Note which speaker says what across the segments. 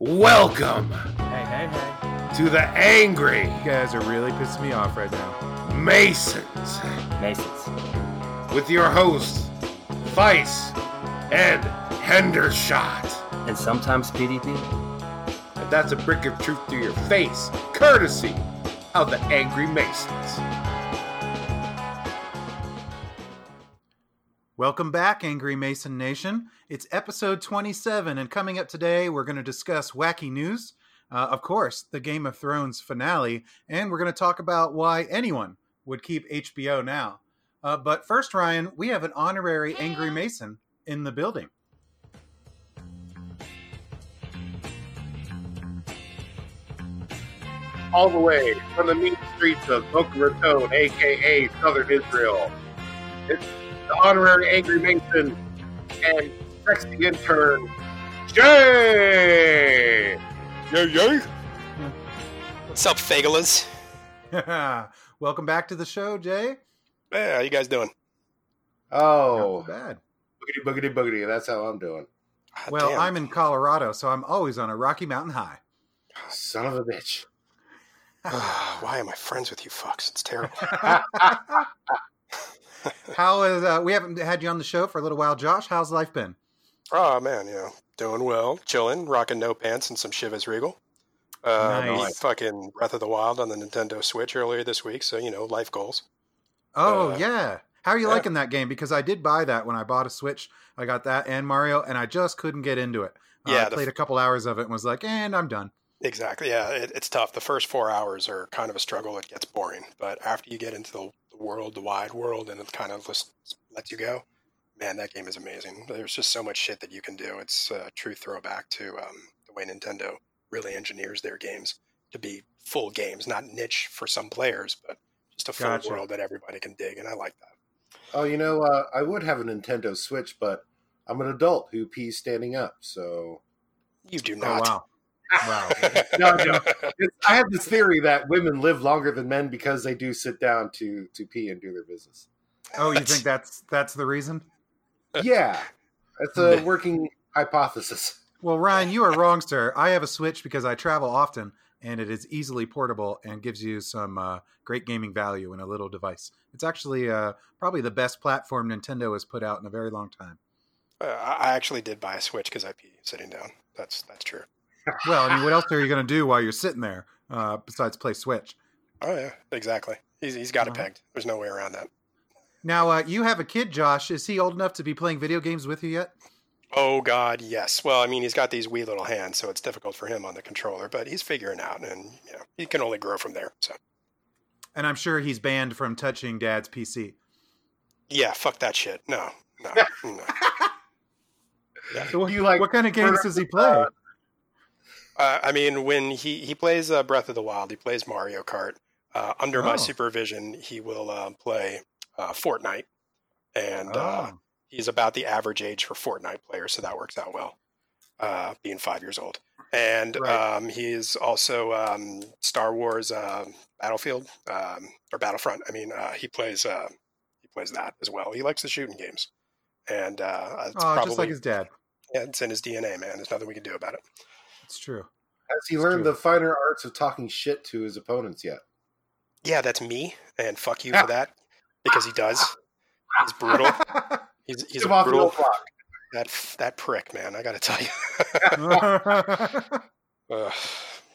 Speaker 1: Welcome
Speaker 2: Hey, hey, hey.
Speaker 1: to the Angry
Speaker 2: You guys are really pissing me off right now.
Speaker 1: Masons
Speaker 3: Masons.
Speaker 1: with your host, Vice and Hendershot.
Speaker 3: And sometimes PDP.
Speaker 1: And that's a brick of truth to your face, courtesy of the Angry Masons.
Speaker 2: Welcome back, Angry Mason Nation. It's episode 27, and coming up today, we're going to discuss wacky news, uh, of course, the Game of Thrones finale, and we're going to talk about why anyone would keep HBO now. Uh, but first, Ryan, we have an honorary Angry Mason in the building.
Speaker 1: All the way from the mean streets of Boca Raton, aka Southern Israel. It's the honorary Angry Mason and sexy intern, Jay!
Speaker 4: Yo, yo. What's up, Fagelas?
Speaker 2: Welcome back to the show, Jay.
Speaker 4: Yeah, how you guys doing?
Speaker 1: Oh,
Speaker 2: Not bad.
Speaker 1: boogity boogity boogity. That's how I'm doing.
Speaker 4: Ah,
Speaker 2: Well,
Speaker 4: damn.
Speaker 2: I'm in Colorado, so I'm always on a Rocky Mountain high.
Speaker 1: Son of a bitch.
Speaker 4: Why am I friends with you fucks? It's terrible.
Speaker 2: How is uh, we haven't had you on the show for a little while, Josh? How's life been?
Speaker 4: oh man, yeah, doing well, chilling, rocking no pants and some Chivas Regal. Uh,
Speaker 2: Nice.
Speaker 4: Fucking Breath of the Wild on the Nintendo Switch earlier this week, so you know, life goals.
Speaker 2: Oh
Speaker 4: Uh,
Speaker 2: yeah. How are you
Speaker 4: yeah.
Speaker 2: liking that game? Because I did buy that when I bought a Switch. I got that and Mario, and I just couldn't get into it. Uh,
Speaker 4: Yeah,
Speaker 2: I played
Speaker 4: f-
Speaker 2: a couple hours of it and was like, and I'm done.
Speaker 4: Exactly. Yeah, it, it's tough. The first four hours are kind of a struggle. It gets boring, but after you get into the world, the wide world, and it kind of just lets you go, man, that game is amazing. There's just so much shit that you can do. It's a true throwback to um, the way Nintendo really engineers their games to be full games, not niche for some players, but just a full
Speaker 2: Gotcha.
Speaker 4: world that everybody can dig, and I like that.
Speaker 1: Oh, you know, uh, I would have a Nintendo Switch, but I'm an adult who pees standing up, so.
Speaker 4: You do
Speaker 2: Oh
Speaker 4: not.
Speaker 2: wow. Wow.
Speaker 1: No, no. It's- I have this theory that women live longer than men because they do sit down to to pee and do their business.
Speaker 2: Oh, you think that's that's the reason?
Speaker 1: Yeah, that's a working hypothesis.
Speaker 2: Well, Ryan, you are wrong, sir. I have a Switch because I travel often, and it is easily portable and gives you some uh, great gaming value in a little device. It's actually uh, probably the best platform Nintendo has put out in a very long time.
Speaker 4: Uh, I I actually did buy a Switch because I pee sitting down. That's that's true.
Speaker 2: Well, I mean, what else are you going to do while you're sitting there uh, besides play Switch?
Speaker 4: Oh yeah, exactly. He's he's got it
Speaker 2: Uh-huh.
Speaker 4: pegged. There's no way around that.
Speaker 2: Now, uh, you have a kid, Josh. Is he old enough to be playing video games with you yet?
Speaker 4: Oh God, yes. Well, I mean, he's got these wee little hands, so it's difficult for him on the controller, but he's figuring out, and you know, he can only grow from there. So
Speaker 2: And I'm sure he's banned from touching Dad's PC.
Speaker 4: yeah, fuck that shit. No, no, no.
Speaker 2: So what,
Speaker 1: you like
Speaker 2: what kind of games does he play?
Speaker 1: Uh,
Speaker 4: I mean, when he he plays uh, Breath of the Wild, he plays Mario Kart. Uh, under
Speaker 2: Oh.
Speaker 4: my supervision, he will uh, play uh, Fortnite, and uh,
Speaker 2: Oh.
Speaker 4: he's about the average age for Fortnite players, so that works out well. Uh, being five years old, and
Speaker 2: Right.
Speaker 4: um, he's also um, Star Wars uh, Battlefield um, or Battlefront. I mean, uh, he plays uh, he plays that as well. He likes the shooting games, and uh, it's
Speaker 2: oh,
Speaker 4: probably
Speaker 2: just like his dad.
Speaker 4: yeah, it's in his DNA, man. There's nothing we can do about it.
Speaker 2: It's true.
Speaker 1: Has he
Speaker 2: It's
Speaker 1: learned
Speaker 2: true.
Speaker 1: the finer arts of talking shit to his opponents yet?
Speaker 4: Yeah, that's me, and fuck you for that because he does. He's brutal. He's he's a
Speaker 1: off the
Speaker 4: brutal
Speaker 1: old
Speaker 4: that that prick, man. I got to tell you. Ugh.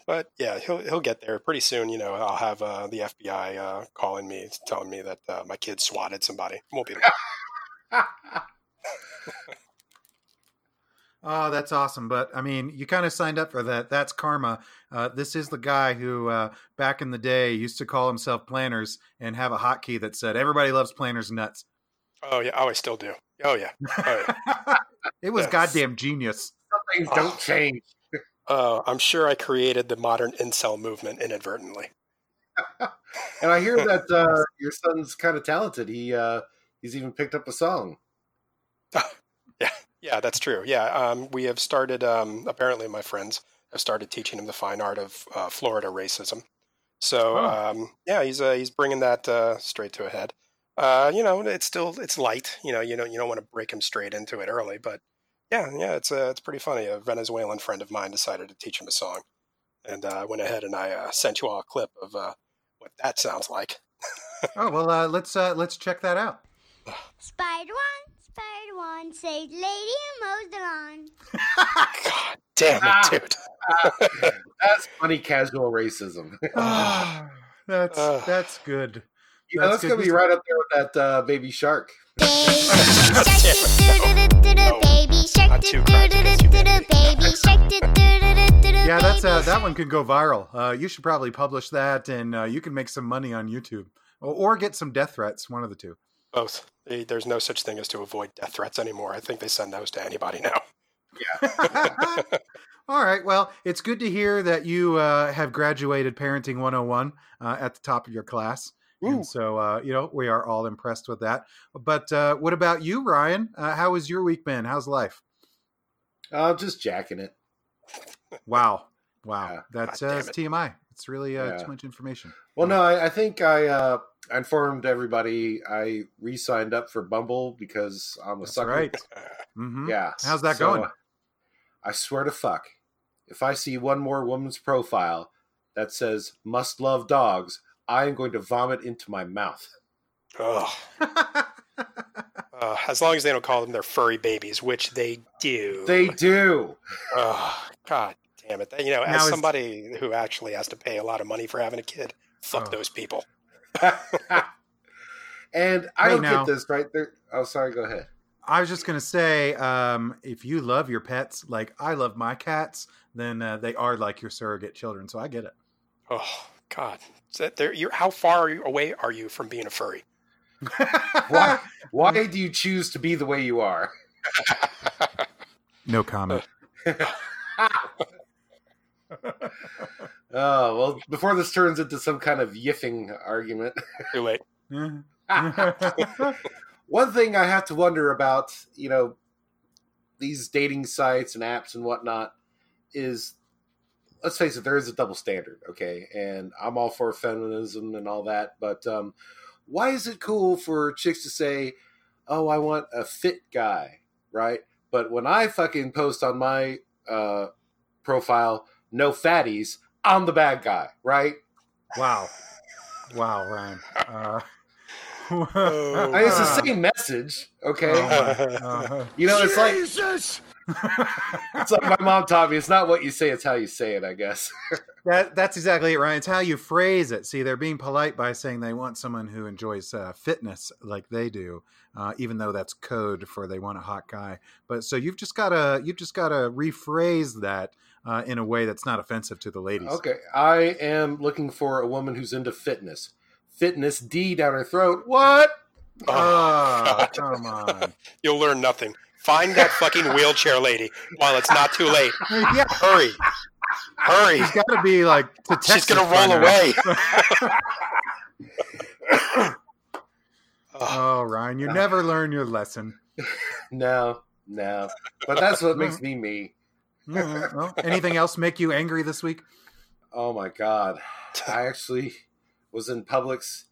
Speaker 4: but yeah, he'll he'll get there pretty soon. You know, I'll have uh, the FBI uh, calling me, telling me that uh, my kid swatted somebody. Won't be long.
Speaker 2: Oh, that's awesome. But I mean, you kind of signed up for that. That's karma. Uh, this is the guy who, uh, back in the day, used to call himself Planters and have a hotkey that said, Everybody loves Planters nuts.
Speaker 4: Oh yeah, oh I still do. Oh yeah. Oh, yeah.
Speaker 2: it was
Speaker 4: Yes.
Speaker 2: goddamn genius.
Speaker 1: Some things
Speaker 4: Oh.
Speaker 1: don't change.
Speaker 4: Uh, I'm sure I created the modern incel movement inadvertently.
Speaker 1: And I hear that uh, your son's kind of talented. He uh, he's even picked up a song.
Speaker 4: Yeah, that's true. Yeah, um, we have started. Um, apparently, my friends have started teaching him the fine art of uh, Florida racism. So
Speaker 2: Oh.
Speaker 4: um, yeah, he's uh, he's bringing that uh, straight to a head. Uh, you know, it's still it's light. You know, you know, you don't want to break him straight into it early, but Yeah, yeah, it's uh, it's pretty funny. A Venezuelan friend of mine decided to teach him a song, and uh, I went ahead and I uh, sent you all a clip of uh, what that sounds like.
Speaker 2: Oh well, uh, let's uh, let's check that out.
Speaker 5: Spider one, spider one, says, lady and mows the lawn.
Speaker 4: God damn
Speaker 1: Ah.
Speaker 4: it, dude!
Speaker 1: That's funny casual racism.
Speaker 2: that's
Speaker 4: Ugh.
Speaker 2: that's good.
Speaker 1: You know,
Speaker 2: That's
Speaker 1: that's gonna be right up there with that uh, baby shark.
Speaker 5: Baby shark, baby shark, baby shark,
Speaker 2: Yeah, that's uh, that one could go viral. Uh, you should probably publish that, and uh, you can make some money on YouTube, or, or get some death threats. One of the two.
Speaker 4: Both. Eh, There's no such thing as to avoid death threats anymore. I think they send those to anybody now. Yeah.
Speaker 2: All right. Well, it's good to hear that you uh, have graduated Parenting 101 uh, at the top of your class. And so, uh, you know, we are all impressed with that. But uh, what about you, Ryan? Uh, how has your week been? How's life?
Speaker 1: Uh, just jacking it.
Speaker 2: Wow. Wow.
Speaker 1: Yeah.
Speaker 2: That's
Speaker 4: God
Speaker 2: uh,
Speaker 4: damn
Speaker 2: it's
Speaker 4: it.
Speaker 2: TMI. It's really uh,
Speaker 1: Yeah.
Speaker 2: too much information.
Speaker 1: Well, no, I, I think I uh, informed everybody I re-signed up for Bumble because I'm a
Speaker 2: That's
Speaker 1: sucker.
Speaker 2: right. hmm
Speaker 1: Yeah.
Speaker 2: How's that
Speaker 1: So,
Speaker 2: going?
Speaker 1: I swear to fuck, if I see one more woman's profile that says "must love dogs," I am going to vomit into my mouth.
Speaker 4: Ugh. Uh, as long as they don't call them their furry babies, which they do.
Speaker 1: They do.
Speaker 4: Ugh, God damn it! You know,
Speaker 2: Now
Speaker 4: as
Speaker 2: is-
Speaker 4: somebody who actually has to pay a lot of money for having a kid, fuck
Speaker 2: Oh.
Speaker 4: those people.
Speaker 1: and I
Speaker 2: Hey,
Speaker 1: don't
Speaker 2: now-
Speaker 1: get this right there. Oh, sorry. Go ahead.
Speaker 2: I was just gonna say, um, if you love your pets like I love my cats, then uh, they are like your surrogate children. So I get it.
Speaker 4: Oh God, Is that there? You're, how far are you, away are you from being a furry?
Speaker 1: Why? Why do you choose to be the way you are?
Speaker 2: no comment.
Speaker 1: Oh well, before this turns into some kind of yiffing argument,
Speaker 4: Too late.
Speaker 1: one thing I have to wonder about, you know, these dating sites and apps and whatnot is, let's face it, there is a double standard, okay? And I'm all for feminism and all that, but um, why is it cool for chicks to say, "Oh, I want a fit guy," right? But when I fucking post on my uh, profile, "No fatties," I'm the bad guy, right?
Speaker 2: wow, wow, Ryan. Uh,
Speaker 4: Oh,
Speaker 1: I mean, it's the same message, okay?
Speaker 2: uh,
Speaker 1: You know, it's like it's like my mom taught me. It's not what you say; it's how you say it. I guess.
Speaker 2: that that's exactly it, Ryan. It's how you phrase it. See, they're being polite by saying they want someone who enjoys uh, fitness like they do, uh, even though that's code for they want a hot guy. But so you've just gotta you've just gotta rephrase that uh, in a way that's not offensive to the ladies.
Speaker 1: Okay, I am looking for a woman who's into fitness. Fitness D down her throat. What?
Speaker 4: Oh,
Speaker 2: Oh, come on.
Speaker 4: You'll learn nothing. Find that fucking wheelchair lady while it's not too late.
Speaker 2: yeah,
Speaker 4: Hurry, hurry.
Speaker 2: she's got to be like to
Speaker 4: She's
Speaker 2: Texas
Speaker 4: gonna roll away. Oh,
Speaker 2: Oh, Ryan, you ah. never learn your lesson.
Speaker 1: No, no. But that's what makes me me.
Speaker 2: Mhm. Well, anything else make you angry this week?
Speaker 1: Oh my god! I actually was in Publix,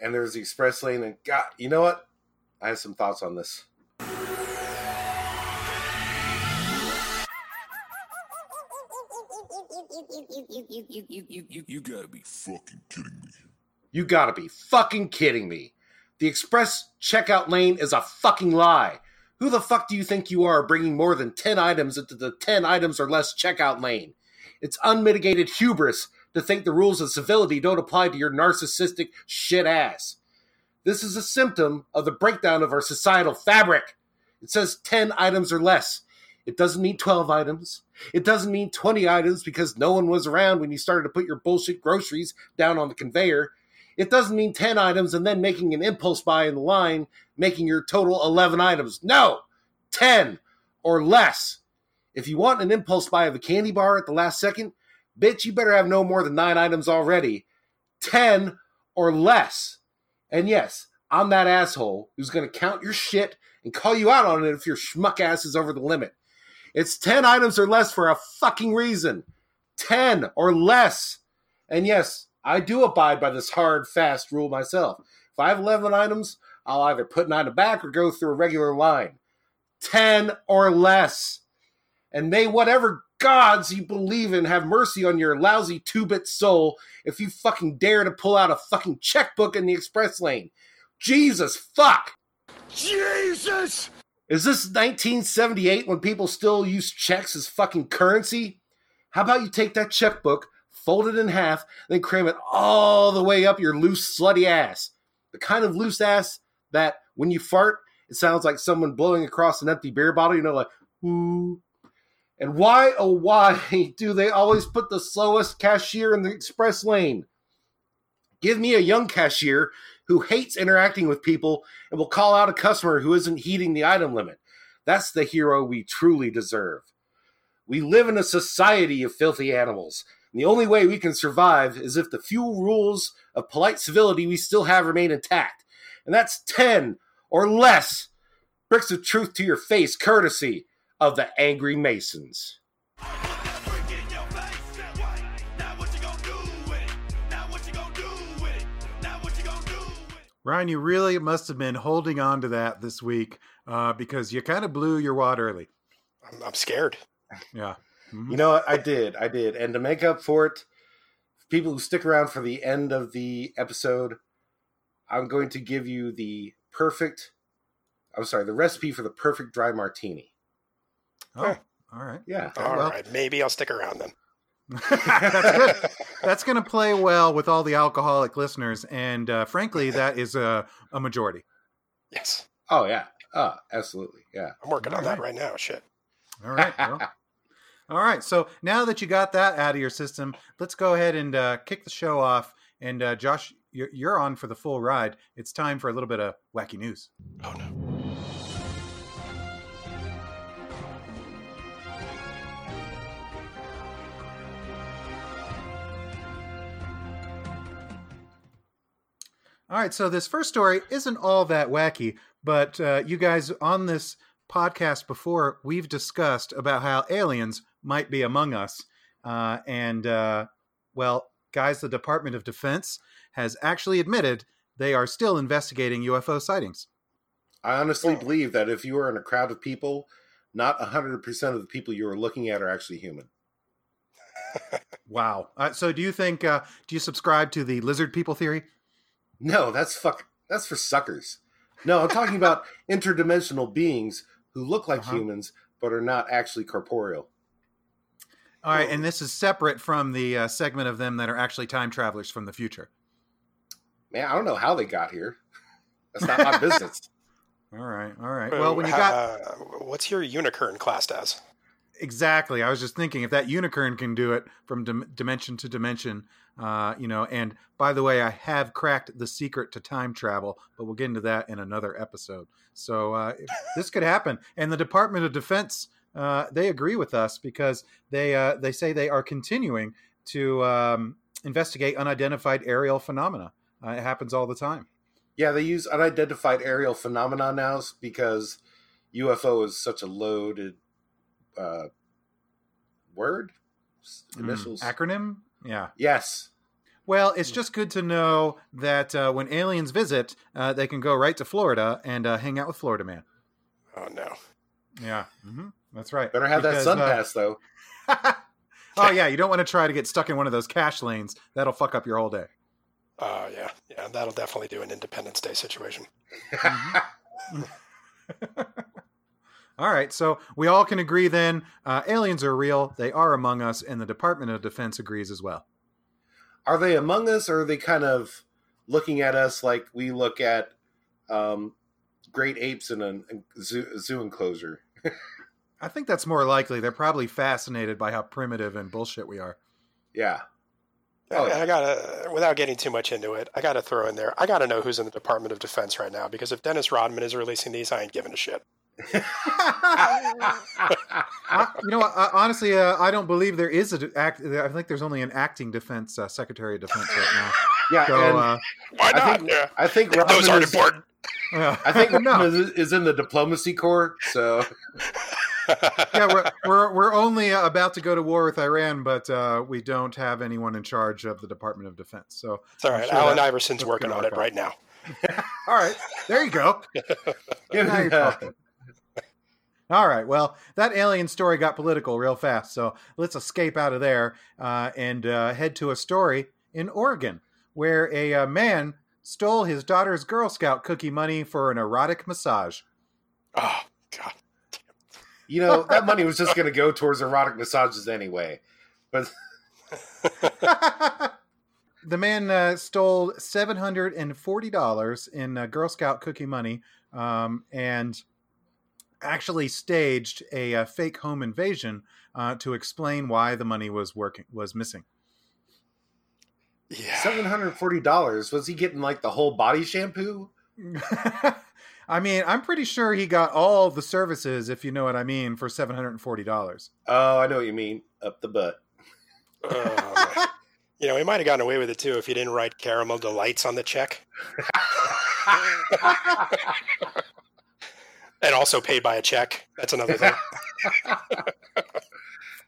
Speaker 1: and there was the express lane, and God, you know what? I have some thoughts on this.
Speaker 6: You gotta be fucking kidding me.
Speaker 1: You gotta be fucking kidding me. The express checkout lane is a fucking lie. Who the fuck do you think you are bringing more than 10 items into the 10 items or less checkout lane? It's unmitigated hubris to think the rules of civility don't apply to your narcissistic shit ass. This is a symptom of the breakdown of our societal fabric. It says 10 items or less. It doesn't mean 12 items. It doesn't mean 20 items because no one was around when you started to put your bullshit groceries down on the conveyor. It doesn't mean 10 items and then making an impulse buy in the line, making your total 11 items. No, 10 or less. If you want an impulse buy of a candy bar at the last second, bitch, you better have no more than nine items already. 10 or less. And yes, I'm that asshole who's going to count your shit and call you out on it if your schmuck ass is over the limit. It's 10 items or less for a fucking reason. 10 or less. And yes, I do abide by this hard, fast rule myself. If I have 11 items, I'll either put nine back or go through a regular line. 10 or less. And may whatever gods you believe in have mercy on your lousy two bit soul if you fucking dare to pull out a fucking checkbook in the express lane. Jesus fuck!
Speaker 6: Jesus!
Speaker 1: Is this 1978 when people still use checks as fucking currency? How about you take that checkbook, fold it in half, then cram it all the way up your loose, slutty ass? The kind of loose ass that when you fart, it sounds like someone blowing across an empty beer bottle, you know, like, ooh. And why, oh, why do they always put the slowest cashier in the express lane? Give me a young cashier who hates interacting with people and will call out a customer who isn't heeding the item limit. That's the hero we truly deserve. We live in a society of filthy animals. And the only way we can survive is if the few rules of polite civility we still have remain intact. And that's 10 or less bricks of truth to your face, courtesy of the Angry Masons.
Speaker 2: Ryan, you really must have been holding on to that this week uh, because you kind of blew your wad early.
Speaker 4: I'm, I'm scared.
Speaker 2: Yeah. Mhm.
Speaker 1: You know what? I did. I did. And to make up for it, people who stick around for the end of the episode, I'm going to give you the perfect, I'm sorry, the recipe for the perfect dry martini.
Speaker 2: Oh, all right.
Speaker 1: Yeah.
Speaker 4: All
Speaker 2: well-
Speaker 4: right, maybe I'll stick around then.
Speaker 2: That's good. That's going to play well with all the alcoholic listeners, and uh, frankly, that is a, a majority.
Speaker 4: Yes,
Speaker 1: Oh, yeah. Oh, absolutely. Yeah.
Speaker 4: I'm working on
Speaker 2: All
Speaker 4: that
Speaker 2: right.
Speaker 4: right now. Shit.
Speaker 2: All right. well. all right. So now that you got that out of your system, let's go ahead and uh, kick the show off. And uh, Josh, you're, you're on for the full ride. It's time for a little bit of wacky news.
Speaker 4: Oh no.
Speaker 2: All right, so this first story isn't all that wacky, but uh, you guys on this podcast before, we've discussed about how aliens might be among us. Uh, and, uh, well, guys, the Department of Defense has actually admitted they are still investigating UFO sightings.
Speaker 1: I honestly believe that if you are in a crowd of people, not 100% of the people you are looking at are actually human.
Speaker 2: Wow. Uh, so, do you think, uh, do you subscribe to the lizard people theory?
Speaker 1: No, that's fuck. That's for suckers. No, I'm talking about interdimensional beings who look like
Speaker 2: Uh-huh.
Speaker 1: humans but are not actually corporeal.
Speaker 2: All right, and this is separate from the uh, segment of them that are actually time travelers from the future.
Speaker 1: Man, I don't know how they got here. That's not my business.
Speaker 2: All right, all right. Well, when you got
Speaker 4: Uh,
Speaker 2: got
Speaker 4: what's your unicorn classed as?
Speaker 2: Exactly. I was just thinking if that unicorn can do it from dim- dimension to dimension, uh, you know. And by the way, I have cracked the secret to time travel, but we'll get into that in another episode. So uh, this could happen, and the Department of Defense uh, they agree with us because they uh, they say they are continuing to um, investigate unidentified aerial phenomena. Uh, it happens all the time.
Speaker 1: Yeah, they use unidentified aerial phenomena now because UFO is such a loaded uh, word. S-
Speaker 2: Mm, acronym. Yeah.
Speaker 1: yes.
Speaker 2: Well, it's just good to know that uh, when aliens visit, uh, they can go right to Florida and uh, hang out with Florida Man.
Speaker 4: Oh no.
Speaker 2: Yeah, hmm that's right.
Speaker 1: Better have that
Speaker 2: Because,
Speaker 1: sun
Speaker 2: uh,
Speaker 1: pass though.
Speaker 2: oh yeah, you don't want to try to get stuck in one of those cash lanes. That'll fuck up your whole day.
Speaker 4: Uh, yeah, yeah, that'll definitely do an Independence Day situation.
Speaker 2: All right, so we all can agree then uh, aliens are real. They are among us, and the Department of Defense agrees as well.
Speaker 1: are they among us or are they kind of looking at us like we look at um, great apes in a, a zoo, a zoo enclosure?
Speaker 2: I think that's more likely. They're probably fascinated by how primitive and bullshit we are.
Speaker 1: Yeah. Oh,
Speaker 4: I,
Speaker 1: yeah.
Speaker 4: I gotta, without getting too much into it, I gotta throw in there. I gotta know who's in the Department of Defense right now because if Dennis Rodman is releasing these, I ain't giving a shit.
Speaker 2: I, you know, what, uh, honestly, uh, I don't believe there is a act. I think there's only an acting defense uh, secretary of defense right
Speaker 1: Yeah,
Speaker 2: now. So,
Speaker 1: and
Speaker 2: uh,
Speaker 4: Why
Speaker 1: I
Speaker 4: not?
Speaker 1: think
Speaker 4: yeah,
Speaker 1: I think
Speaker 4: those
Speaker 1: Rodman
Speaker 4: aren't
Speaker 1: is,
Speaker 4: important.
Speaker 2: yeah.
Speaker 1: I think
Speaker 2: no.
Speaker 1: Rodman is, is in the diplomacy corps. So
Speaker 2: yeah, we're, we're we're only uh, about to go to war with Iran, but uh, we don't have anyone in charge of the Department of Defense. So,
Speaker 4: It's all
Speaker 2: sure Allen
Speaker 4: Iverson's working on it
Speaker 2: out.
Speaker 4: right now.
Speaker 2: all right, there you go.
Speaker 1: give me
Speaker 2: you're
Speaker 1: that.
Speaker 2: talking. All right. Well, that alien story got political real fast, so let's escape out of there uh, and uh, head to a story in Oregon where a uh, man stole his daughter's Girl Scout cookie money for an erotic massage.
Speaker 4: Oh God.
Speaker 1: You know, that money was just going to go towards erotic massages anyway. But
Speaker 2: the man uh, stole seven hundred and forty dollars in uh, Girl Scout cookie money, um, and actually staged a, uh fake home invasion uh, to explain why the money was working was missing.
Speaker 4: Yeah.
Speaker 1: $740, was he getting like the whole body shampoo?
Speaker 2: I mean, I'm pretty sure he got all the services, if you know what I mean, for seven hundred and forty dollars.
Speaker 1: Oh, I know what you mean. Up the butt.
Speaker 4: Oh, you know, he might have gotten away with it too if he didn't write caramel delights on the check, and also paid by a check. That's another thing.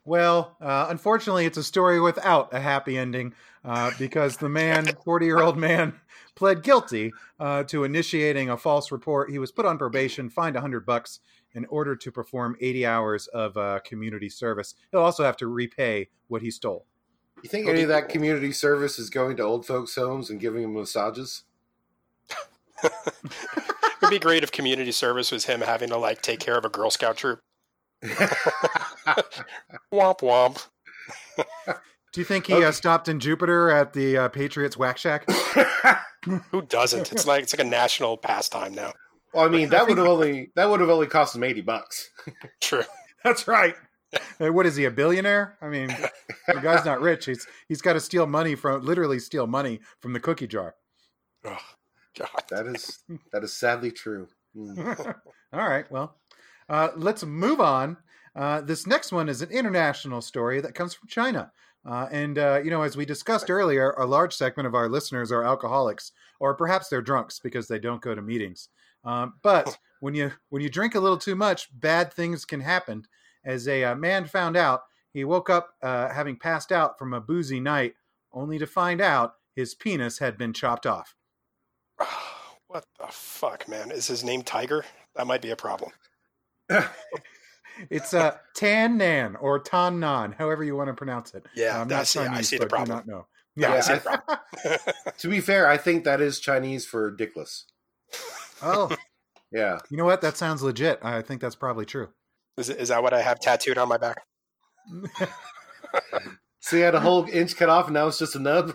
Speaker 2: Well, uh, unfortunately, it's a story without a happy ending uh, because the man, 40 year old man, pled guilty uh, to initiating a false report. He was put on probation, fined 100 bucks in order to perform 80 hours of uh, community service. He'll also have to repay what he stole.
Speaker 1: You think any of that community service is going to old folks' homes and giving them massages?
Speaker 4: It would be great if community service was him having to like take care of a Girl Scout troop. Womp womp.
Speaker 2: Do you think he
Speaker 1: Okay.
Speaker 2: uh, stopped in Jupiter at the uh, Patriots Whack Shack?
Speaker 4: Who doesn't? It's like it's like a national pastime now.
Speaker 1: well, I mean, that would have only that would have only cost him eighty bucks.
Speaker 4: True.
Speaker 2: That's right. Uh, what is he, a billionaire? I mean, the guy's not rich. He's he's got to steal money from literally steal money from the cookie jar.
Speaker 4: Oh, God.
Speaker 1: That is that is sadly true. Mm.
Speaker 2: All right, well, uh, let's move on. Uh, this next one is an international story that comes from China. Uh, and, uh, you know, as we discussed earlier, a large segment of our listeners are alcoholics, or perhaps they're drunks because they don't go to meetings. Um, but when you when you drink a little too much, bad things can happen. As a uh, man found out, he woke up uh, having passed out from a boozy night, only to find out his penis had been chopped off.
Speaker 4: What the fuck, man? Is his name Tiger? That might be a problem.
Speaker 2: It's uh, Tan Nan or Tan Nan, however you want to pronounce it.
Speaker 4: Yeah,
Speaker 2: I'm not
Speaker 4: see- I
Speaker 2: Chinese,
Speaker 4: see the
Speaker 2: but do
Speaker 4: problem.
Speaker 2: not know.
Speaker 4: Yeah,
Speaker 2: Yeah.
Speaker 4: I see
Speaker 1: I-
Speaker 4: the problem.
Speaker 1: to be fair, I think that is Chinese for dickless.
Speaker 2: oh,
Speaker 1: Yeah.
Speaker 2: you know what? That sounds legit. I think that's probably true.
Speaker 4: Is, is that what I have tattooed on my back?
Speaker 1: So he had a whole inch cut off, and now it's just a nub.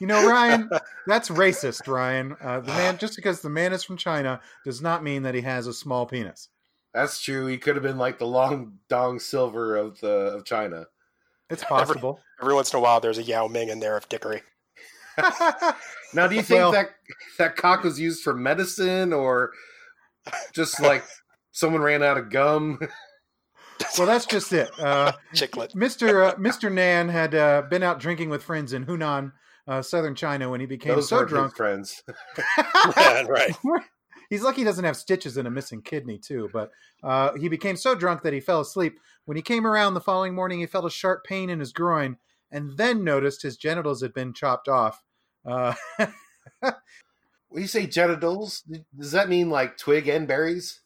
Speaker 2: You know, Ryan, that's racist, Ryan. Uh, the man, just because the man is from China, does not mean that he has a small penis.
Speaker 1: That's true. He could have been like the long dong silver of the of China.
Speaker 2: It's possible.
Speaker 4: Every once in a while, there's a Yao Ming in there of dickery.
Speaker 1: Now, do you think
Speaker 2: Well-
Speaker 1: that that cock was used for medicine, or just like someone ran out of gum?
Speaker 2: well, that's just it. Uh,
Speaker 4: Chiclet.
Speaker 2: Mr. Uh, Mr. Nan had uh, been out drinking with friends in Hunan, uh, southern China, when he became
Speaker 1: Those
Speaker 2: so
Speaker 1: are
Speaker 2: drunk.
Speaker 1: friends.
Speaker 4: Yeah, right.
Speaker 2: He's lucky he doesn't have stitches and a missing kidney too. But uh, he became so drunk that he fell asleep. When he came around the following morning, he felt a sharp pain in his groin, and then noticed his genitals had been chopped off. Uh,
Speaker 1: When you say genitals, does that mean like twig and berries?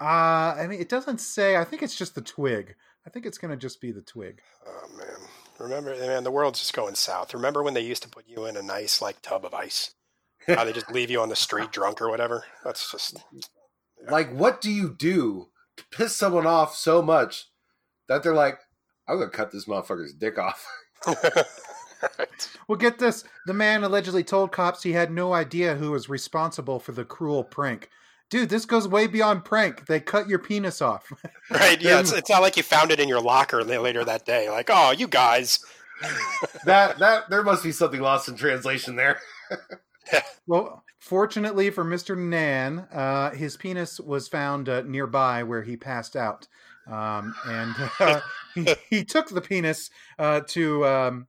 Speaker 2: uh, I mean, it doesn't say. I think it's just the twig. I think it's going to just be the twig.
Speaker 4: Oh man, remember, man, the world's just going south. Remember when they used to put you in a nice like tub of ice? How they just leave you on the street drunk or whatever? That's just
Speaker 1: Like, what do you do to piss someone off so much that they're like, "I'm gonna cut this motherfucker's dick off"?
Speaker 4: right.
Speaker 2: Well, get this: the man allegedly told cops he had no idea who was responsible for the cruel prank. Dude, this goes way beyond prank. They cut your penis off.
Speaker 4: Right. Yeah. It's, it's not like you found it in your locker later that day. Like, oh, you guys.
Speaker 1: that that there must be something lost in translation there.
Speaker 2: Well, fortunately for Mr. Nan, uh, his penis was found uh, nearby where he passed out. Um, and uh, he, he took the penis uh, to um,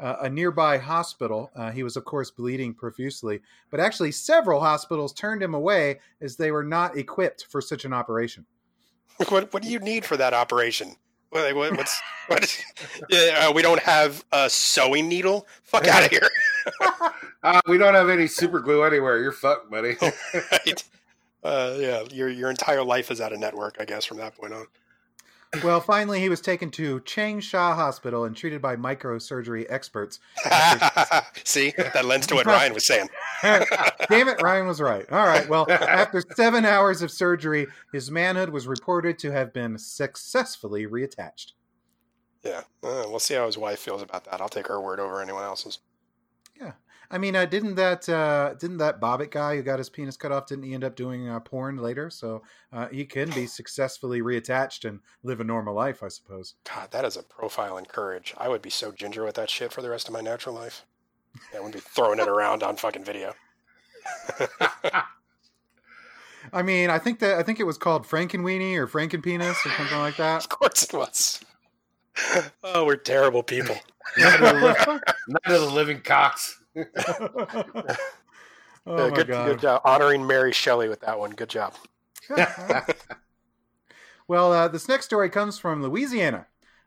Speaker 2: uh, a nearby hospital. Uh, he was, of course, bleeding profusely, but actually, several hospitals turned him away as they were not equipped for such an operation.
Speaker 4: What What do you need for that operation? What, like, what, what's what? Uh, we don't have a sewing needle. Fuck out of here.
Speaker 1: Uh, we don't have any super glue anywhere. You're fucked, buddy.
Speaker 4: right. Uh, yeah, your your entire life is out of network, I guess, from that point on.
Speaker 2: Well, finally, he was taken to Changsha Hospital and treated by microsurgery experts.
Speaker 4: See, that lends to what Ryan was saying.
Speaker 2: Damn it, Ryan was right. All right. Well, after seven hours of surgery, his manhood was reported to have been successfully reattached.
Speaker 4: Yeah, uh, we'll see how his wife feels about that. I'll take her word over anyone else's.
Speaker 2: I mean, uh, didn't that uh, didn't that Bobbitt guy who got his penis cut off? Didn't he end up doing uh, porn later? So uh, he can be successfully reattached and live a normal life, I suppose.
Speaker 4: God, that is a profile in courage. I would be so ginger with that shit for the rest of my natural life. I wouldn't be throwing it around on fucking video.
Speaker 2: I mean, I think that I think it was called Frankenweenie or Frankenpenis or something like that.
Speaker 4: Of course it was. Oh, we're terrible people.
Speaker 1: Night of the li- Night of the living cocks.
Speaker 2: oh
Speaker 4: Yeah,
Speaker 2: my
Speaker 4: good,
Speaker 2: god!
Speaker 4: good job honoring Mary Shelley with that one. Good job.
Speaker 2: Well, uh, this next story comes from Louisiana,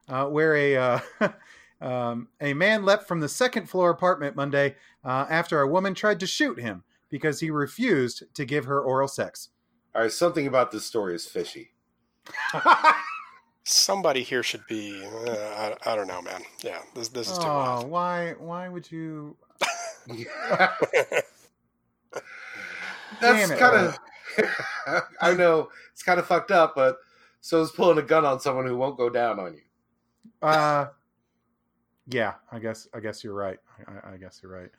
Speaker 2: uh, where a uh, um, a man leapt from the second floor apartment Monday uh, after a woman tried to shoot him because he refused to give her oral sex.
Speaker 1: All right, something about this story is fishy.
Speaker 4: Somebody here should be. Uh, I, I don't know, man. Yeah, this this is too
Speaker 2: oh,
Speaker 4: wild.
Speaker 2: why why would you?
Speaker 1: That's kind of. I know it's kind of fucked up, but so is pulling a gun on someone who won't go down on you.
Speaker 2: Uh, yeah, I guess I guess you're right. I, I guess you're right.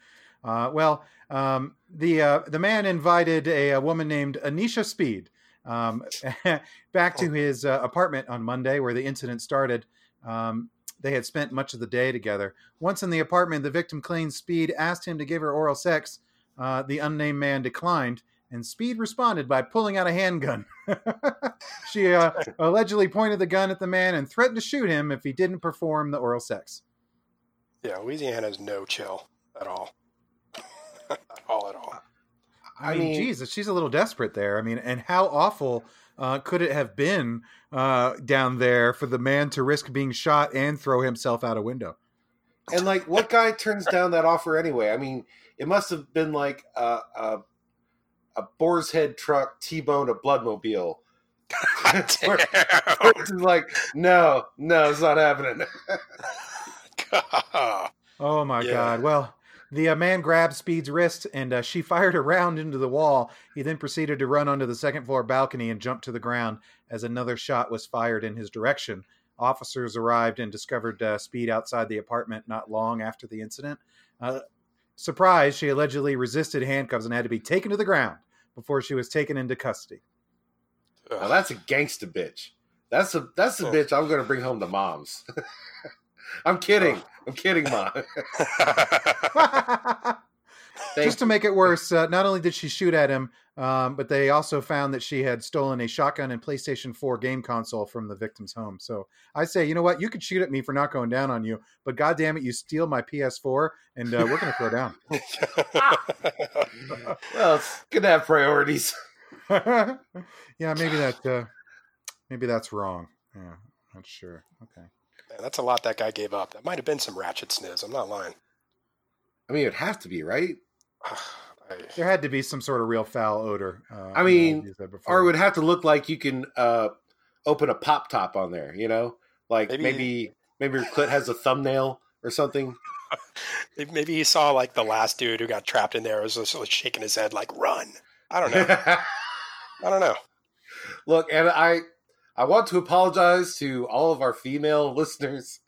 Speaker 2: Uh, well, um, the uh, the man invited a, a woman named Anisha Speed um, back to his uh, apartment on Monday, where the incident started. Um, they had spent much of the day together. Once in the apartment, the victim claimed Speed asked him to give her oral sex. Uh, the unnamed man declined, and Speed responded by pulling out a handgun. she uh, allegedly pointed the gun at the man and threatened to shoot him if he didn't perform the oral sex.
Speaker 4: Yeah, Louisiana has no chill at all. at all, at all.
Speaker 2: I,
Speaker 1: I
Speaker 2: mean,
Speaker 1: mean-
Speaker 2: Jesus, she's a little desperate there. I mean, and how awful uh, could it have been uh, down there for the man to risk being shot and throw himself out a window?
Speaker 1: And like, what guy turns down that offer anyway? I mean, it must have been like a a, a boar's head truck T-bone a bloodmobile. Where-
Speaker 4: Damn.
Speaker 1: It's like, no, no, it's not happening.
Speaker 2: Oh my
Speaker 4: Yeah.
Speaker 2: God! Well, the uh, man grabbed Speed's wrist and uh, she fired a round into the wall. He then proceeded to run onto the second floor balcony and jump to the ground as another shot was fired in his direction. Officers arrived and discovered uh, Speed outside the apartment not long after the incident. Uh, surprised, she allegedly resisted handcuffs and had to be taken to the ground before she was taken into custody.
Speaker 1: Now that's a gangsta bitch. That's a that's the
Speaker 4: Oh.
Speaker 1: bitch I'm going to bring home to moms. I'm kidding. I'm kidding, mom. Thank
Speaker 2: Just to make it worse, uh, not only did she shoot at him, um, but they also found that she had stolen a shotgun and PlayStation 4 game console from the victim's home. So I say, you know what? You could shoot at me for not going down on you, but God damn it, you steal my PS4 and uh, we're going to throw down.
Speaker 1: well, it's good to have priorities.
Speaker 2: yeah, maybe that uh, maybe that's wrong. Yeah, not sure. Okay.
Speaker 4: Man, that's a lot that guy gave up. That might have been some ratchet sniz. I'm not lying.
Speaker 1: I mean, it'd have to be right,
Speaker 2: There had to be some sort of real foul odor. Uh,
Speaker 1: I mean,
Speaker 2: used that before.
Speaker 1: or it would have to look like you can uh, open a pop top on there. You know, like
Speaker 4: Maybe-
Speaker 1: maybe maybe, your clit has a thumbnail or something.
Speaker 4: maybe he saw like the last dude who got trapped in there was just like shaking his head like run. I don't know. I don't know.
Speaker 1: Look, and I I want to apologize to all of our female listeners,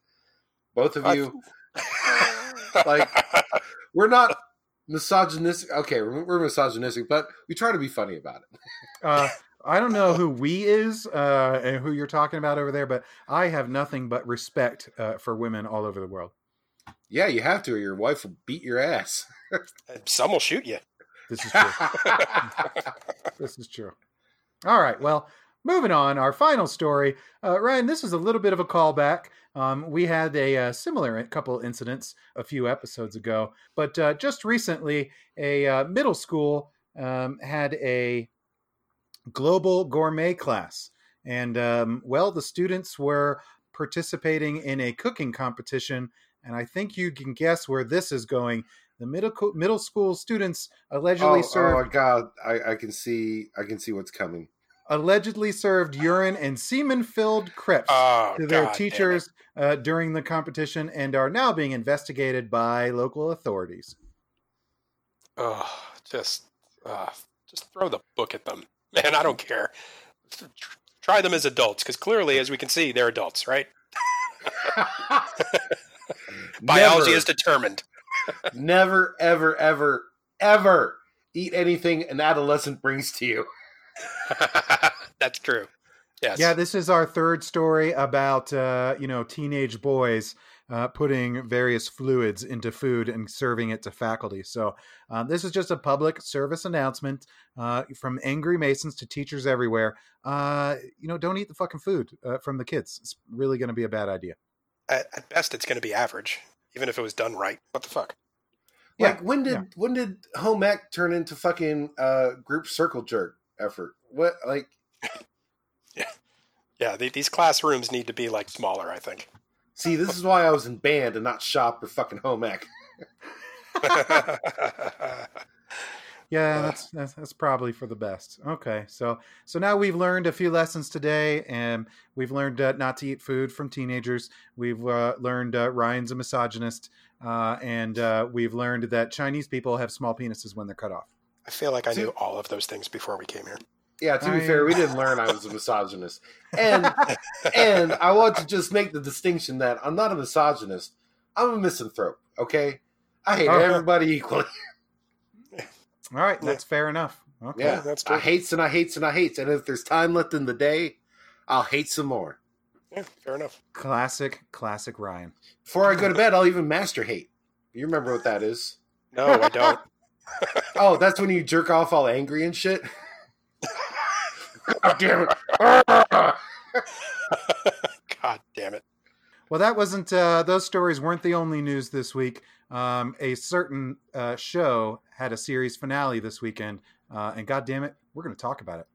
Speaker 1: both of
Speaker 4: I-
Speaker 1: you. Like we're not misogynistic. Okay, we're, we're misogynistic, but we try to be funny about it.
Speaker 2: Uh, I don't know who we is uh, and who you're talking about over there, but I have nothing but respect uh, for women all over the world.
Speaker 1: Yeah, you have to, or your wife will beat your ass.
Speaker 4: Some will shoot you.
Speaker 2: This is true. this is true. All right. Well, moving on. Our final story, uh, Ryan. This is a little bit of a callback. Um, we had a, uh similar couple incidents a few episodes ago, but uh, just recently, a uh, middle school um, had a global gourmet class, and um, well, the students were participating in a cooking competition, and I think you can guess where this is going. the middle middle school students allegedly
Speaker 1: Oh,
Speaker 2: served
Speaker 1: oh my god, I, I can see I can see what's coming.
Speaker 2: Allegedly served urine and semen filled crepes
Speaker 4: Oh,
Speaker 2: to their
Speaker 4: God
Speaker 2: teachers uh, during the competition and are now being investigated by local authorities.
Speaker 4: Oh, just, uh, just throw the book at them, man. I don't care. Try them as adults, because clearly, as we can see, they're adults, right? Biology
Speaker 1: never,
Speaker 4: is determined.
Speaker 1: never, ever, ever, ever eat anything an adolescent brings to you.
Speaker 4: That's true. Yes.
Speaker 2: Yeah, this is our third story about uh, you know teenage boys uh, putting various fluids into food and serving it to faculty. So um, this is just a public service announcement uh, from angry Masons to teachers everywhere. Uh, you know, don't eat the fucking food uh, from the kids. It's really going to be a bad idea.
Speaker 4: At, at best, it's going to be average, even if it was done right. What the fuck?
Speaker 2: Yeah,
Speaker 1: like when did
Speaker 2: yeah.
Speaker 1: when did home ec turn into fucking uh group circle jerk effort? What like
Speaker 4: Yeah, the, these classrooms need to be like smaller. I think.
Speaker 1: see this is why I was in band and not shop or fucking home ec.
Speaker 2: Yeah, that's, that's that's probably for the best. Okay, so so now we've learned a few lessons today, and we've learned uh, not to eat food from teenagers. We've uh, learned uh, Ryan's a misogynist, uh, and uh, we've learned that Chinese people have small penises when they're cut off.
Speaker 4: I feel like I knew all of those things before we came here.
Speaker 1: Yeah, to be
Speaker 2: I-
Speaker 1: fair, we didn't learn I was a misogynist. And and I want to just make the distinction that I'm not a misogynist. I'm a misanthrope, okay? I hate everybody equally.
Speaker 2: All right, that's fair enough. Okay.
Speaker 1: Yeah,
Speaker 4: that's
Speaker 1: I
Speaker 4: true.
Speaker 1: hates and I hates and I hates. And if there's time left in the day, I'll hate some more.
Speaker 4: yeah, fair enough.
Speaker 2: Classic, classic Ryan.
Speaker 1: Before I go to bed, I'll even master hate. You remember what that is?
Speaker 4: No, I don't.
Speaker 1: Oh, that's when you jerk off all angry and shit. oh, damn it.
Speaker 4: God damn it.
Speaker 2: Well, that wasn't. Uh, those stories weren't the only news this week. Um, a certain uh, show had a series finale this weekend, uh, and God damn it, we're going to talk about it.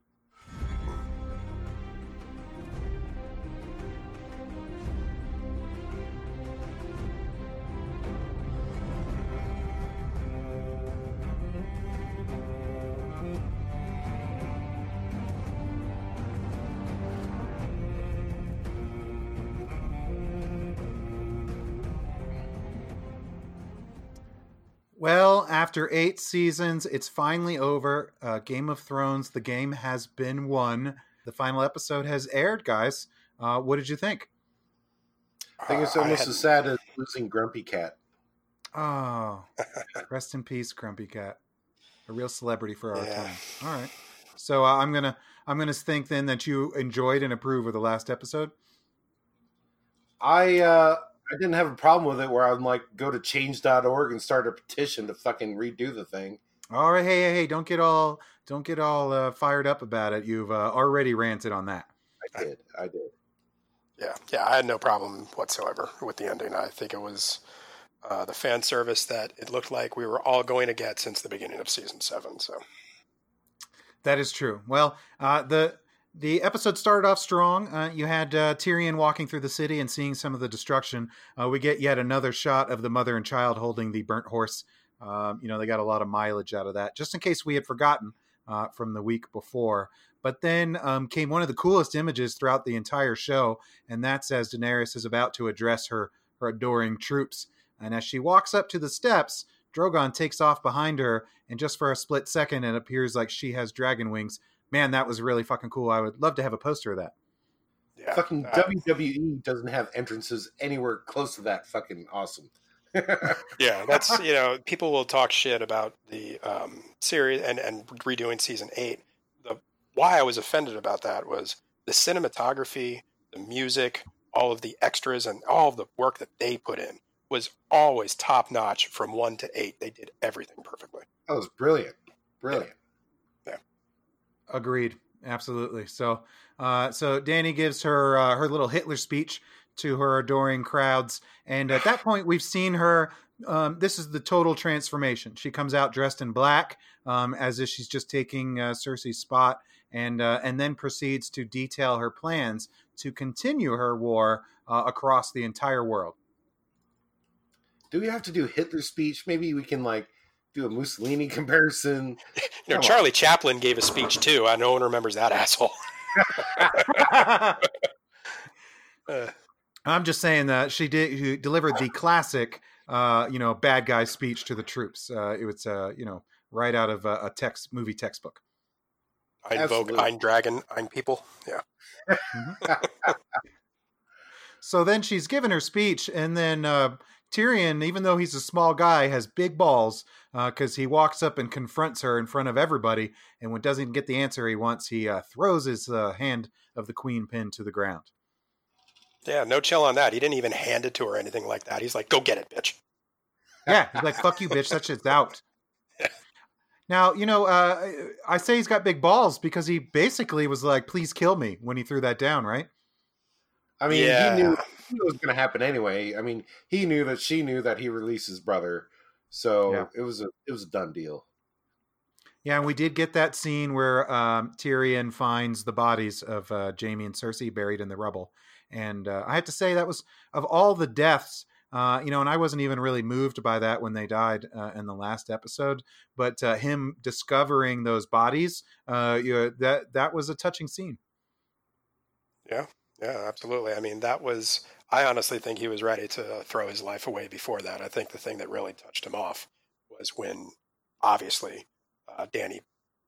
Speaker 2: After eight seasons, it's finally over. Uh, Game of Thrones, the game has been won. The final episode has aired, guys. Uh, what did you think?
Speaker 1: I think it's
Speaker 4: Uh,
Speaker 1: almost
Speaker 4: had-
Speaker 1: as sad as losing Grumpy Cat.
Speaker 2: Oh, rest in peace, Grumpy Cat, a real celebrity for our
Speaker 4: Yeah.
Speaker 2: time. All right, so uh, I'm gonna I'm gonna think then that you enjoyed and approve of the last episode.
Speaker 1: I uh I didn't have a problem with it where I'm like go to change.org and start a petition to fucking redo the thing.
Speaker 2: All right, hey, hey, hey, don't get all don't get all uh, fired up about it. You've uh, already ranted on that.
Speaker 1: I did. I did.
Speaker 4: Yeah, yeah, I had no problem whatsoever with the ending. I think it was uh, the fan service that it looked like we were all going to get since the beginning of season seven. So
Speaker 2: That is true. Well, uh, the the episode started off strong. Uh, you had uh, Tyrion walking through the city and seeing some of the destruction. Uh, we get yet another shot of the mother and child holding the burnt horse. Um, you know, they got a lot of mileage out of that, just in case we had forgotten uh, from the week before. But then um, came one of the coolest images throughout the entire show, and that's as Daenerys is about to address her her adoring troops. And as she walks up to the steps, Drogon takes off behind her, and just for a split second, it appears like she has dragon wings. Man, that was really fucking cool. I would love to have a poster of that.
Speaker 4: yeah,
Speaker 1: fucking
Speaker 4: uh,
Speaker 1: WWE doesn't have entrances anywhere close to that fucking awesome.
Speaker 4: yeah, that's you know people will talk shit about the um, series and and redoing season eight. The why I was offended about that was the cinematography, the music, all of the extras, and all of the work that they put in was always top notch from one to eight. They did everything perfectly.
Speaker 1: That was brilliant. Brilliant.
Speaker 2: Agreed. Absolutely. So, uh, so Dany gives her uh, her little Hitler speech to her adoring crowds, and at that point, we've seen her. Um, this is the total transformation. She comes out dressed in black, um, as if she's just taking uh, Cersei's spot, and uh, and then proceeds to detail her plans to continue her war uh, across the entire world.
Speaker 1: do we have to do Hitler's speech? Maybe we can like do a Mussolini comparison.
Speaker 4: You know,
Speaker 1: Come on.
Speaker 4: Charlie Chaplin gave a speech too. I no one remembers that asshole. Uh,
Speaker 2: I'm just saying that she did who delivered the classic, uh, you know, bad guy speech to the troops. Uh, it was, uh, you know, right out of a, a text movie textbook.
Speaker 4: Ein Volk,
Speaker 1: Absolutely.
Speaker 4: Ein Dragon, Ein People. Yeah.
Speaker 2: So then she's given her speech, and then uh, Tyrion, even though he's a small guy, has big balls because he walks up and confronts her in front of everybody, and when doesn't get the answer he wants, he uh, throws his uh, hand of the queen pin to the ground.
Speaker 4: Yeah, no chill on that. He didn't even hand it to her or anything like that. He's like, go get it, bitch.
Speaker 2: Yeah, he's like, "Fuck you, bitch! That shit's out." Now you know uh, I say he's got big balls because he basically was like, "Please kill me" when he threw that down, right?
Speaker 1: I mean,
Speaker 4: Yeah.
Speaker 1: he knew he knew it was going to happen anyway. I mean, he knew that she knew that he released his brother, so
Speaker 2: Yeah.
Speaker 1: it was a it was a done deal.
Speaker 2: Yeah, and we did get that scene where um, Tyrion finds the bodies of uh, Jaime and Cersei buried in the rubble, and uh, I have to say that was of all the deaths, uh, you know, and I wasn't even really moved by that when they died uh, in the last episode, but uh, him discovering those bodies, uh, you know, that that was a touching scene.
Speaker 4: Yeah, yeah, absolutely. I mean, that was. I honestly think he was ready to throw his life away before that. I think the thing that really touched him off was when, obviously, uh, Dany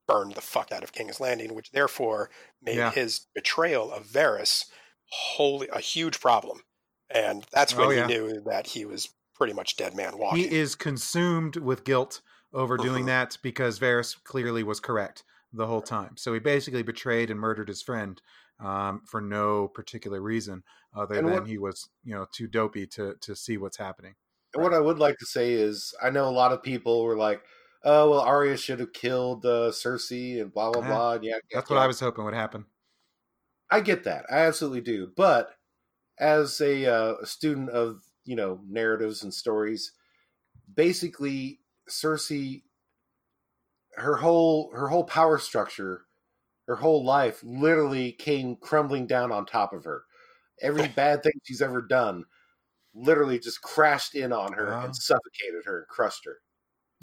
Speaker 4: burned the fuck out of King's Landing, which therefore made
Speaker 2: Yeah.
Speaker 4: his betrayal of Varys wholly a huge problem. And that's when
Speaker 2: Oh,
Speaker 4: he knew that he was pretty much dead man walking.
Speaker 2: He is consumed with guilt over doing
Speaker 4: Mhm.
Speaker 2: that because Varys clearly was correct the whole time. So he basically betrayed and murdered his friend um, for no particular reason other
Speaker 1: And
Speaker 2: than
Speaker 1: what-
Speaker 2: he was, you know, too dopey to to see what's happening.
Speaker 1: And what I would like to say is, I know a lot of people were like, "Oh, well, Arya should have killed uh, Cersei and blah blah
Speaker 2: Yeah.
Speaker 1: blah." And yeah,
Speaker 2: That's what I was hoping would happen.
Speaker 1: I get that. I absolutely do. But as a, uh, a student of you know narratives and stories, basically Cersei, her whole her whole power structure, her whole life, literally came crumbling down on top of her. Every bad thing she's ever done, literally just crashed in on her
Speaker 2: Wow.
Speaker 1: and suffocated her and crushed her.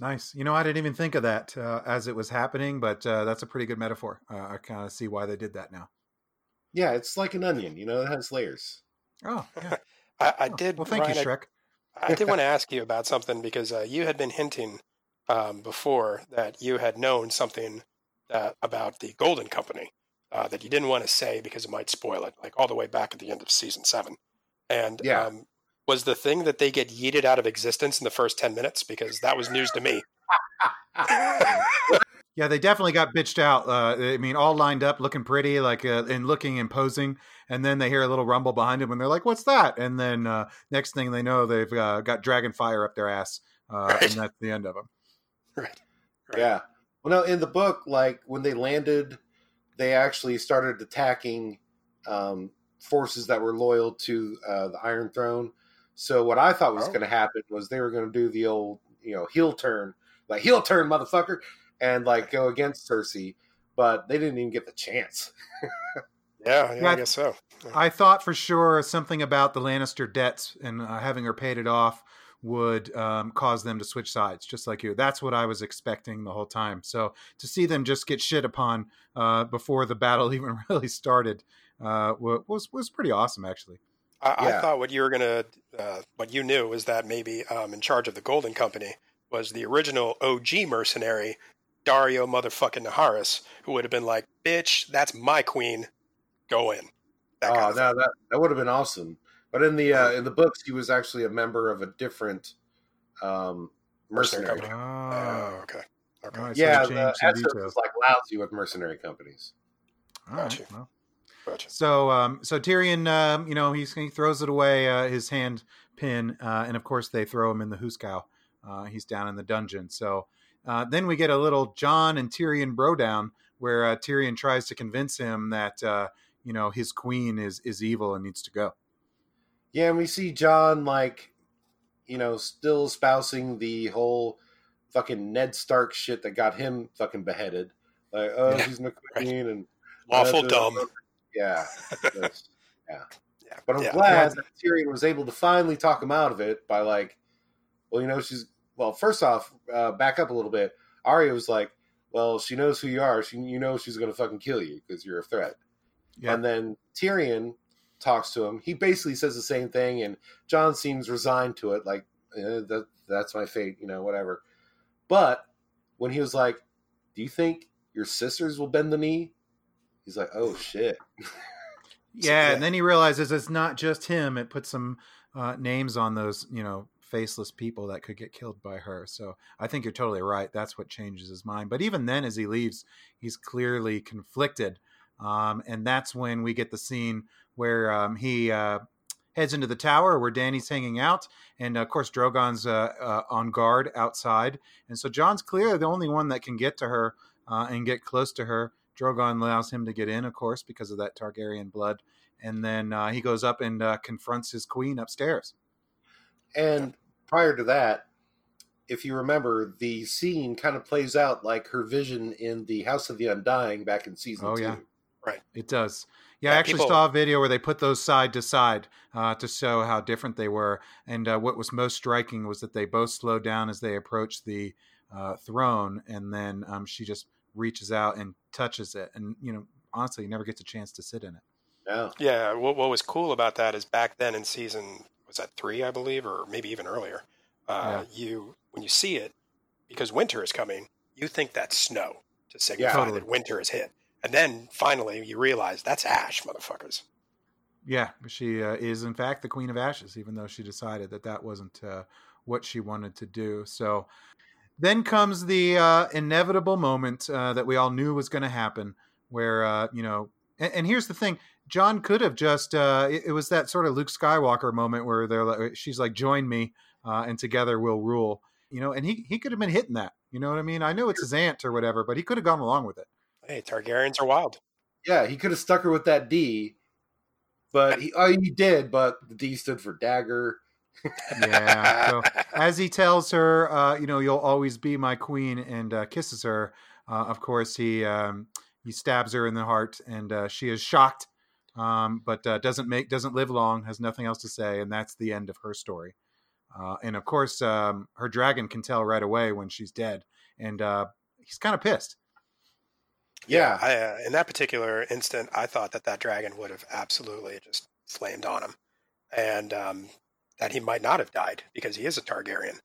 Speaker 2: Nice. You know, I didn't even think of that uh, as it was happening, but uh, that's a pretty good metaphor. Uh, I kind of see why they did that now.
Speaker 1: Yeah, it's like an onion. You know, it has layers.
Speaker 2: Oh, yeah.
Speaker 4: I, I
Speaker 2: Oh,
Speaker 4: did.
Speaker 2: Well, thank
Speaker 4: Ryan,
Speaker 2: you,
Speaker 4: I-
Speaker 2: Shrek.
Speaker 4: I did want to ask you about something because uh, you had been hinting um, before that you had known something that, about the Golden Company uh, that you didn't want to say because it might spoil it, like all the way back at the end of season seven. And
Speaker 1: Yeah.
Speaker 4: um, was the thing that they get yeeted out of existence in the first 10 minutes? Because that was news to me.
Speaker 2: Yeah, they definitely got bitched out. Uh, I mean, all lined up, looking pretty, like uh, and looking imposing. And then they hear a little rumble behind them, and they're like, "What's that?" And then uh, next thing they know, they've uh, got dragon fire up their ass, uh,
Speaker 4: Right.
Speaker 2: and that's the end of them.
Speaker 4: right. Right.
Speaker 1: Yeah. Well, no, in the book, like when they landed, they actually started attacking um, forces that were loyal to uh, the Iron Throne. So what I thought was
Speaker 4: Oh.
Speaker 1: going to happen was they were going to do the old, you know, heel turn, like heel turn, motherfucker, and like go against Cersei, but they didn't even get the chance.
Speaker 4: Yeah, yeah,
Speaker 2: Yeah,
Speaker 4: I guess so.
Speaker 2: I thought for sure something about the Lannister debts and uh, having her paid it off would um, cause them to switch sides, just like you. That's what I was expecting the whole time. So to see them just get shit upon uh, before the battle even really started uh, was was pretty awesome, actually.
Speaker 4: I, I thought what you were gonna, uh, what you knew was that maybe um, in charge of the Golden Company was the original OG mercenary, Daario motherfucking Naharis, who would have been like, "Bitch, that's my queen, go in." That
Speaker 1: Oh,
Speaker 4: of thing.
Speaker 1: no, that that would have been awesome. But in the uh, in the books, he was actually a member of a different um, mercenary.
Speaker 4: Mercenary
Speaker 2: Oh,
Speaker 4: Oh, okay, okay.
Speaker 2: all right, so
Speaker 1: yeah,
Speaker 2: they
Speaker 1: the
Speaker 2: changed details.
Speaker 1: was like lousy with mercenary companies.
Speaker 2: All right,
Speaker 4: Gotcha.
Speaker 2: well.
Speaker 4: Gotcha.
Speaker 2: So, um, so Tyrion, um, you know, he's, he throws it away, uh, his hand pin, uh, and of course they throw him in the hoosegow. Uh, he's down in the dungeon. So uh, then we get a little Jon and Tyrion bro down, where uh, Tyrion tries to convince him that uh, you know his queen is is evil and needs to go.
Speaker 1: Yeah, and we see Jon like, you know, still espousing the whole fucking Ned Stark shit that got him fucking beheaded. Like, oh,
Speaker 4: Yeah,
Speaker 1: she's my queen, and
Speaker 4: awful
Speaker 1: uh,
Speaker 4: dumb.
Speaker 1: yeah, Yes. yeah.
Speaker 4: Yeah,
Speaker 1: But I'm
Speaker 4: yeah.
Speaker 1: glad that Tyrion was able to finally talk him out of it by like well, you know, she's well. First off, uh, back up a little bit. Arya was like, well, she knows who you are. She, you know, she's going to fucking kill you because you're a threat.
Speaker 2: Yeah.
Speaker 1: And then Tyrion talks to him. He basically says the same thing, and Jon seems resigned to it, like eh, that that's my fate, you know, whatever. But when he was like, "Do you think your sisters will bend the knee?" He's like, "Oh shit."
Speaker 2: Yeah, and then he realizes it's not just him. It puts some uh, names on those, you know, faceless people that could get killed by her. So I think you're totally right. That's what changes his mind. But even then, as he leaves, he's clearly conflicted. Um, and that's when we get the scene where um, he uh, heads into the tower where Dany's hanging out. And of course, Drogon's uh, uh, on guard outside. And so Jon's clearly the only one that can get to her uh, and get close to her. Drogon allows him to get in, of course, because of that Targaryen blood. And then uh, he goes up and uh, confronts his queen upstairs.
Speaker 1: And prior to that, if you remember, the scene kind of plays out like her vision in the House of the Undying back in season
Speaker 2: Oh,
Speaker 1: two.
Speaker 2: yeah.
Speaker 4: Right.
Speaker 2: It does. Yeah, I actually
Speaker 4: people-
Speaker 2: saw a video where they put those side to side uh, to show how different they were. And uh, what was most striking was that they both slowed down as they approached the uh, throne, and then um, she just reaches out and touches it. And you know, honestly, you never gets a chance to sit in it.
Speaker 1: No.
Speaker 4: Yeah, what, what was cool about that is back then in season was that three, I believe, or maybe even earlier. Uh, You when you see it, because winter is coming, you think that's snow to signify
Speaker 2: Totally.
Speaker 4: that winter has hit, and then finally you realize that's ash, motherfuckers.
Speaker 2: Yeah, she uh, is in fact the Queen of Ashes, even though she decided that that wasn't uh, what she wanted to do. So then comes the uh, inevitable moment uh, that we all knew was going to happen, where uh, you know, and, and here's the thing: John could have just uh, it, it was that sort of Luke Skywalker moment where they're like, she's like, "Join me, uh, and together we'll rule." You know, and he he could have been hitting that. You know what I mean? I know it's his aunt or whatever, but he could have gone along with it.
Speaker 4: Hey, Targaryens are wild.
Speaker 1: Yeah, he could have stuck her with that D, but he, oh, he did. But the D stood for dagger.
Speaker 2: Yeah. So as he tells her, uh, you know, you'll always be my queen, and uh, kisses her. Uh, of course, he um, he stabs her in the heart, and uh, she is shocked, um, but uh, doesn't make doesn't live long. Has nothing else to say, and that's the end of her story. Uh, and of course, um, her dragon can tell right away when she's dead, and uh, he's kind of pissed.
Speaker 1: Yeah,
Speaker 4: I, uh, in that particular instant, I thought that that dragon would have absolutely just flamed on him, and um, that he might not have died because he is a Targaryen,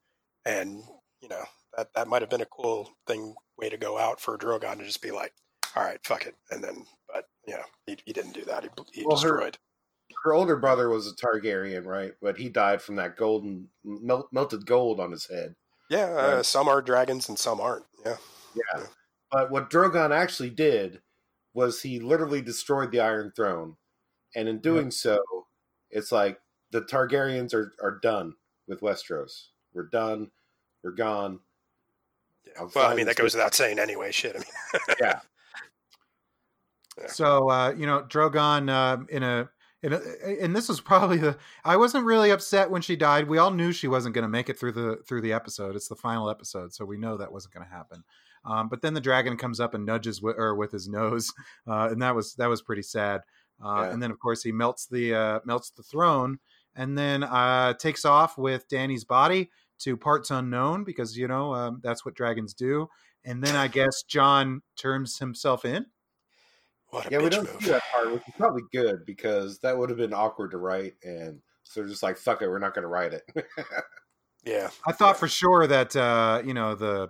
Speaker 4: and you know that that might have been a cool thing way to go out for a Drogon to just be like, all right, fuck it, and then, but you know, he, he didn't do that. He, he
Speaker 1: Well,
Speaker 4: destroyed.
Speaker 1: her older brother was a Targaryen, right? But he died from that golden mel- melted gold on his head.
Speaker 4: Yeah, uh, some are dragons and some aren't. Yeah,
Speaker 1: Yeah.
Speaker 4: Yeah.
Speaker 1: But what Drogon actually did was he literally destroyed the Iron Throne. And in doing so, it's like the Targaryens are, are done with Westeros. We're done. We're gone.
Speaker 4: yeah.
Speaker 1: I'm
Speaker 4: Well, I mean, that goes without saying anyway. Shit, I mean,
Speaker 1: Yeah.
Speaker 4: Yeah.
Speaker 2: So uh, you know, Drogon uh, in a in a, and this was probably the I wasn't really upset when she died. We all knew she wasn't going to make it through the through the episode. It's the final episode, so we know that wasn't going to happen. Um, but then the dragon comes up and nudges with, her with his nose, uh, and that was that was pretty sad. Uh,
Speaker 1: Yeah.
Speaker 2: And then of course he melts the uh, melts the throne, and then uh, takes off with Dany's body to parts unknown because you know um, that's what dragons do. And then I guess Jon turns himself in.
Speaker 4: what a
Speaker 1: Yeah, we don't
Speaker 4: move.
Speaker 1: see that part, which is probably good because that would have been awkward to write. And so they're just like, fuck it, we're not going to write it.
Speaker 4: Yeah,
Speaker 2: I thought for sure that uh, you know the.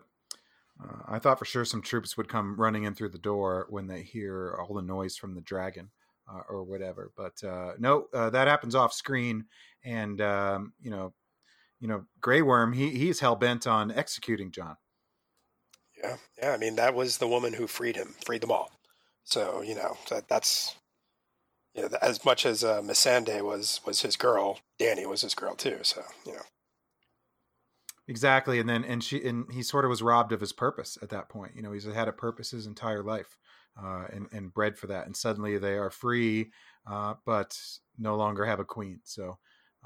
Speaker 2: I thought for sure some troops would come running in through the door when they hear all the noise from the dragon uh, or whatever. But uh, no, uh, that happens off screen, and um, you know, you know, Grey Worm he he's hell bent on executing Jon.
Speaker 4: Yeah, yeah. I mean, that was the woman who freed him, freed them all. So you know that that's you know, as much as uh, Missandei was was his girl, Dany was his girl too. So you know,
Speaker 2: Exactly, and then and she and he sort of was robbed of his purpose at that point. You know, he's had a purpose his entire life, uh, and and bred for that. And suddenly they are free, uh, but no longer have a queen. So,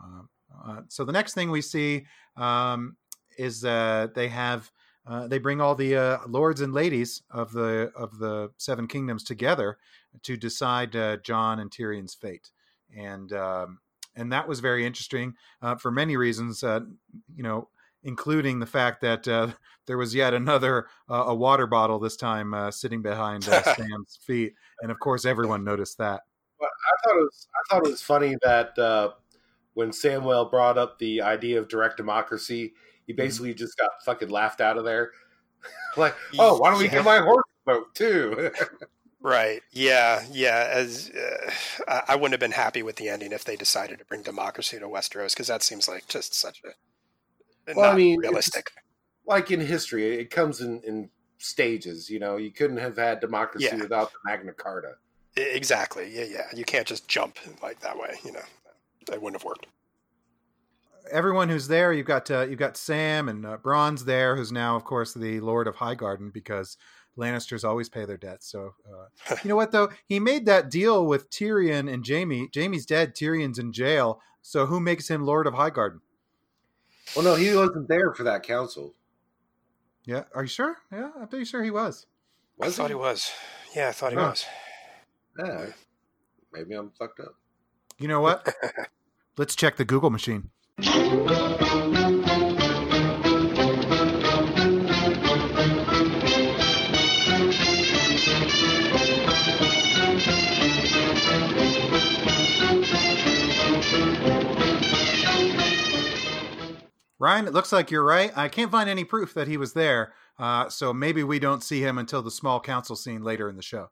Speaker 2: um, uh, so the next thing we see um, is they have uh, they bring all the uh, lords and ladies of the of the seven kingdoms together to decide uh, Jon and Tyrion's fate, and um, and that was very interesting for many reasons. You know including the fact that uh, there was yet another uh, a water bottle this time uh, sitting behind uh, Sam's feet, and of course everyone noticed that.
Speaker 1: But I thought it was I thought it was funny that uh, when Samuel brought up the idea of direct democracy, he basically just got fucking laughed out of there. like, oh, why don't we
Speaker 4: Yeah.
Speaker 1: get my horse vote too?
Speaker 4: Right. Yeah. Yeah. As uh, I I wouldn't have been happy with the ending if they decided to bring democracy to Westeros because that seems like just such a
Speaker 1: Well, I mean,
Speaker 4: realistic.
Speaker 1: like in history, it comes in in stages. You know, you couldn't have had democracy
Speaker 4: Yeah.
Speaker 1: without the Magna Carta.
Speaker 4: Exactly. Yeah. Yeah. You can't just jump like that way. You know, it wouldn't have worked.
Speaker 2: Everyone who's there, you've got uh, you've got Sam and uh, Bronn's there, who's now, of course, the Lord of Highgarden because Lannisters always pay their debts. So, uh, you know what though? He made that deal with Tyrion and Jaime. Jaime's dead. Tyrion's in jail. So, who makes him Lord of Highgarden?
Speaker 1: Well, no, he wasn't there for that council.
Speaker 2: Yeah, are you sure? Yeah, I'm pretty sure he was.
Speaker 4: I
Speaker 1: Was
Speaker 4: thought he was. Yeah, I thought he
Speaker 1: Huh.
Speaker 4: was.
Speaker 1: Yeah, maybe I'm fucked up.
Speaker 2: You know what? Let's check the Google machine. Ryan, it looks like you're right. I can't find any proof that he was there, uh, so maybe we don't see him until the small council scene later in the show.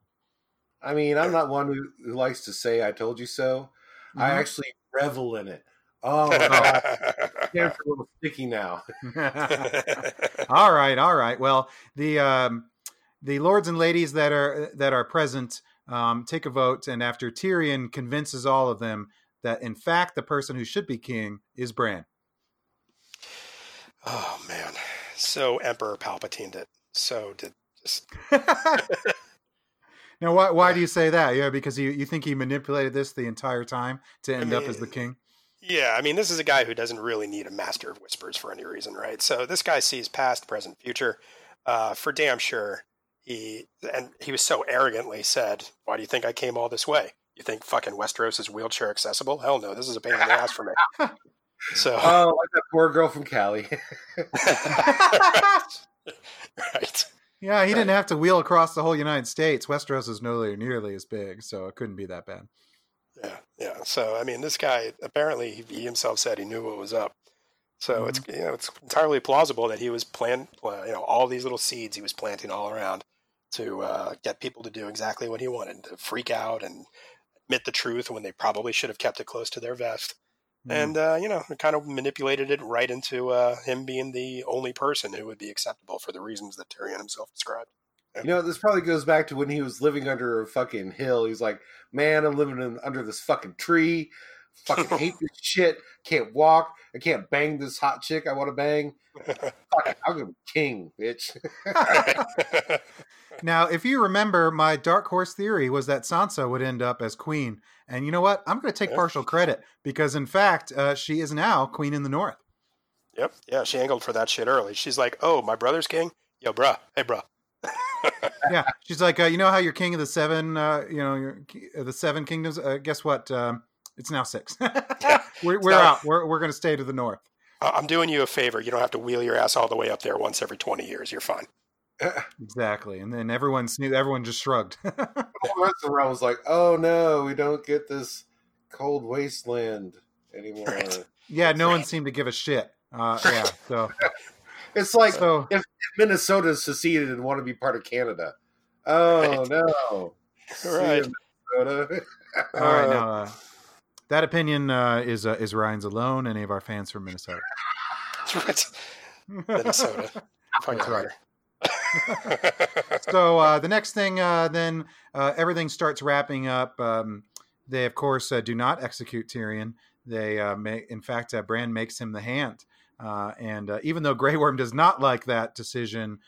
Speaker 1: I mean, I'm not one who, who likes to say "I told you so." I
Speaker 2: Mhm.
Speaker 1: actually revel in it. Oh, my God. hands are a little sticky now.
Speaker 2: all right, all right. Well, the um, the lords and ladies that are that are present um, take a vote, and after Tyrion convinces all of them that in fact the person who should be king is Bran.
Speaker 4: Oh man. So Emperor Palpatine it. So did just
Speaker 2: now, why why do you say that? Yeah, because you you think he manipulated this the entire time to end up as the king.
Speaker 4: Yeah, I mean, this is a guy who doesn't really need a master of whispers for any reason, right? So this guy sees past, present, future. Uh, for damn sure, he and he was so arrogantly said, "Why do you think I came all this way? You think fucking Westeros is wheelchair accessible? Hell no, this is a pain in the ass for me." So,
Speaker 1: Oh, like that poor girl from Cali.
Speaker 4: right,
Speaker 2: Yeah, he didn't have to wheel across the whole United States. Westeros is nowhere nearly as big, so it couldn't be that bad.
Speaker 4: yeah, yeah. So, I mean, this guy apparently he, he himself said he knew what was up. So it's you know it's entirely plausible that he was plant uh, you know all these little seeds he was planting all around to uh, get people to do exactly what he wanted to freak out and admit the truth when they probably should have kept it close to their vest and uh, you know kind of manipulated it right into uh, him being the only person who would be acceptable for the reasons that Tyrion himself described.
Speaker 1: You know, this probably goes back to when he was living under a fucking hill. He's like, man, I'm living in, under this fucking tree. Fucking hate this shit. Can't walk. I can't bang this hot chick I want to bang. Fuck. I'm gonna be king, bitch.
Speaker 2: Now, if you remember, my dark horse theory was that Sansa would end up as queen. And you know what? I'm going to take
Speaker 4: Yeah.
Speaker 2: partial credit because, in fact, uh, she is now queen in the north.
Speaker 4: yep, yeah, she angled for that shit early. She's like, "Oh, my brother's king, yo, bruh, hey, bruh."
Speaker 2: Yeah, she's like, uh, you know how you're king of the seven, uh, you know, you're, uh, the seven kingdoms. Uh, guess what? Um, it's now six. we're we're
Speaker 4: now-
Speaker 2: out. We're we're going to stay to the north.
Speaker 4: I'm doing you a favor. You don't have to wheel your ass all the way up there once every 20 years. You're fine.
Speaker 2: Exactly. And then everyone sneezed. Everyone just shrugged.
Speaker 1: the rest of the realm was like, oh no, we don't get this cold wasteland anymore.
Speaker 4: Right.
Speaker 2: yeah, no one seemed to give a shit. Uh, yeah. So
Speaker 1: It's like
Speaker 2: so
Speaker 1: Minnesota seceded and want to be part of Canada. Oh
Speaker 4: Right.
Speaker 1: no. See you,
Speaker 4: Right.
Speaker 1: Minnesota.
Speaker 2: all right now. Uh, that opinion uh, is uh, is Ryan's alone. Any of our fans from Minnesota?
Speaker 4: That's Right. Minnesota. Fucking
Speaker 2: That's right. so uh, the next thing, uh, then uh, everything starts wrapping up. Um, they, of course, uh, do not execute Tyrion. They, uh, make, in fact, Bran makes him the hand. And even though Grey Worm does not like that decision,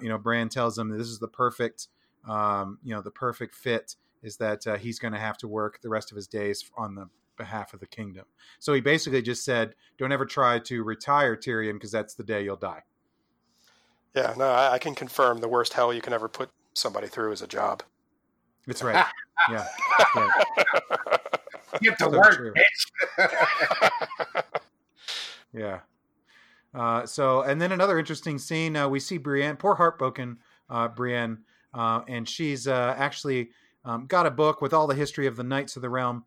Speaker 2: you know, Bran tells him this is the perfect, um, you know, the perfect fit is that he's going to have to work the rest of his days on the behalf of the kingdom. So he basically just said, "Don't ever try to retire Tyrion because that's the day you'll die."
Speaker 4: Yeah, no, I, I can confirm the worst hell you can ever put somebody through is a job.
Speaker 2: That's right. yeah. Right.
Speaker 1: Get to
Speaker 2: So
Speaker 1: work,
Speaker 2: true.
Speaker 1: bitch.
Speaker 2: Yeah. Uh, so, and then another interesting scene, uh, we see Brienne, poor heartbroken uh, Brienne, uh, and she's uh, actually um, got a book with all the history of the Knights of the Realm.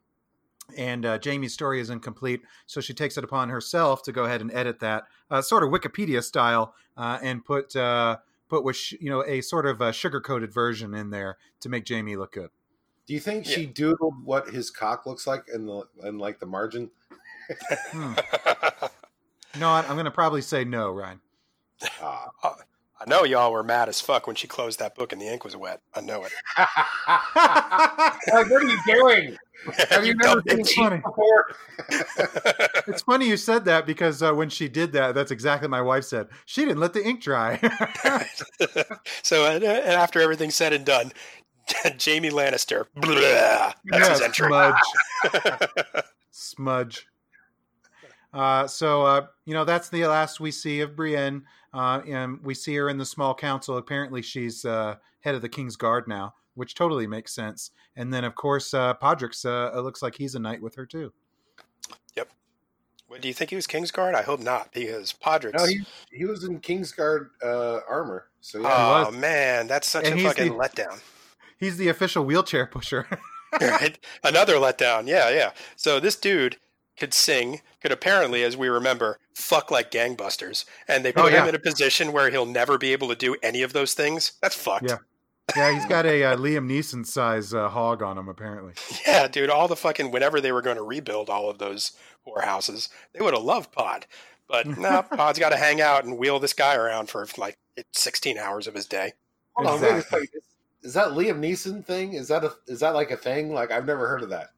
Speaker 2: And uh, Jaime's story is incomplete, so she takes it upon herself to go ahead and edit that, uh, sort of Wikipedia style, uh, and put uh, put with sh- you know a sort of a sugar coated version in there to make Jaime look good.
Speaker 1: Do you think she doodled what his cock looks like in the in like the margin?
Speaker 2: Hmm. No, I- I'm going to probably say no, Ryan.
Speaker 1: Ah.
Speaker 4: I know y'all were mad as fuck when she closed that book and the ink was wet. I know it.
Speaker 1: like, what are you doing? Have you, never seen
Speaker 2: bitch.
Speaker 1: Cheat before?
Speaker 2: It's funny you said that because uh, when she did that, that's exactly what my wife said. She didn't let the ink dry.
Speaker 4: so, and, uh, and after everything's said and done, Jaime Lannister. Blah, that's
Speaker 2: Yeah,
Speaker 4: his entry.
Speaker 2: smudge. Smudge. Uh, so uh, you know that's the last we see of Brienne, uh, and we see her in the small council. Apparently, she's uh, head of the King's Guard now, which totally makes sense. And then, of course, uh, Podrick's. Uh, it looks like he's a knight with her too. Yep.
Speaker 4: What, do you think he was Kingsguard? I hope not, because Podrick's.
Speaker 1: No, he, he was in Kingsguard uh, armor. So yeah.
Speaker 4: oh man, that's such
Speaker 2: And
Speaker 4: a fucking
Speaker 2: the-
Speaker 4: letdown.
Speaker 2: He's the official wheelchair pusher.
Speaker 4: right? Another letdown. Yeah, yeah. So this dude could sing, could apparently, as we remember, fuck like gangbusters, and they
Speaker 2: Oh,
Speaker 4: put him in a position where he'll never be able to do any of those things. That's fucked.
Speaker 2: Yeah. yeah, he's got a uh, Liam Neeson size uh, hog on him. Apparently.
Speaker 4: Yeah, dude. All the fucking whenever they were going to rebuild all of those whorehouses, they would have loved Pod, but no, Pod's got to hang out and wheel this guy around for like 16 hours of his day.
Speaker 1: Hold on, wait a
Speaker 2: Exactly.
Speaker 1: second. Is that Liam Neeson thing? Is that a is that like a thing? Like I've never heard of that.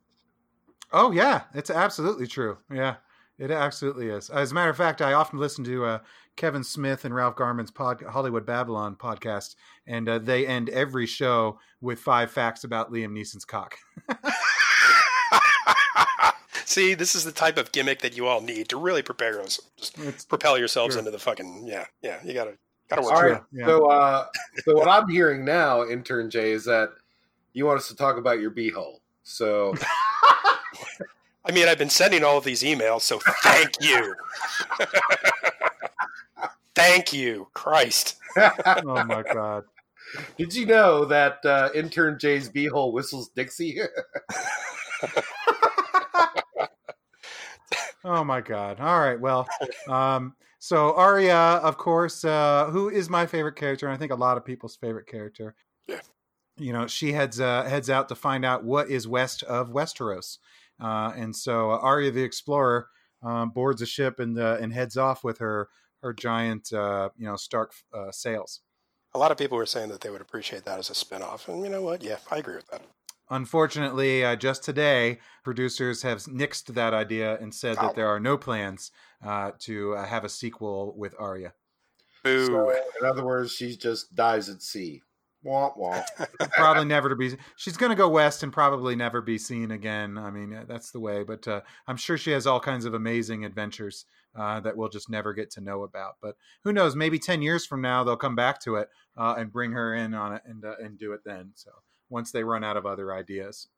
Speaker 2: Oh yeah, it's absolutely true. Yeah, it absolutely is. As a matter of fact, I often listen to uh, Kevin Smith and Ralph Garman's pod, Hollywood Babylon podcast, and uh, they end every show with five facts about Liam Neeson's cock.
Speaker 4: See, this is the type of gimmick that you all need to really prepare yourselves, just
Speaker 2: It's
Speaker 4: propel yourselves
Speaker 2: Sure.
Speaker 4: into the fucking yeah, yeah. You gotta gotta work.
Speaker 1: All
Speaker 4: through
Speaker 1: right.
Speaker 2: Yeah.
Speaker 1: So uh so what I'm hearing now, intern Jay, is that you want us to talk about your beehole. So
Speaker 4: I mean, I've been sending all of these emails, so thank you. thank you, Christ.
Speaker 2: oh my god.
Speaker 1: did you know that uh, intern Jay's beehole whistles Dixie?
Speaker 2: Oh my god. All right. Well, um, so Arya, of course, uh, who is my favorite character, and I think a lot of people's favorite character.
Speaker 4: Yeah.
Speaker 2: You know, she heads uh, heads out to find out what is west of Westeros, uh, and so uh, Arya the Explorer um, boards a ship and uh, and heads off with her her giant, uh, you know, Stark uh, sails.
Speaker 4: A lot of people were saying that they would appreciate that as a spinoff, and you know what? Yeah, I agree with that.
Speaker 2: Unfortunately, uh, just today, producers have nixed that idea and said
Speaker 4: Oh.
Speaker 2: that there are no plans uh, to uh, have a sequel with Arya.
Speaker 4: Boo.
Speaker 1: so in other words, she just dies at sea. Womp womp.
Speaker 2: probably never to be she's going to go west and probably never be seen again i mean uh, that's the way but uh, i'm sure she has all kinds of amazing adventures uh, that we'll just never get to know about but who knows maybe 10 years from now they'll come back to it uh, and bring her in on it and, uh, and do it then so once they run out of other ideas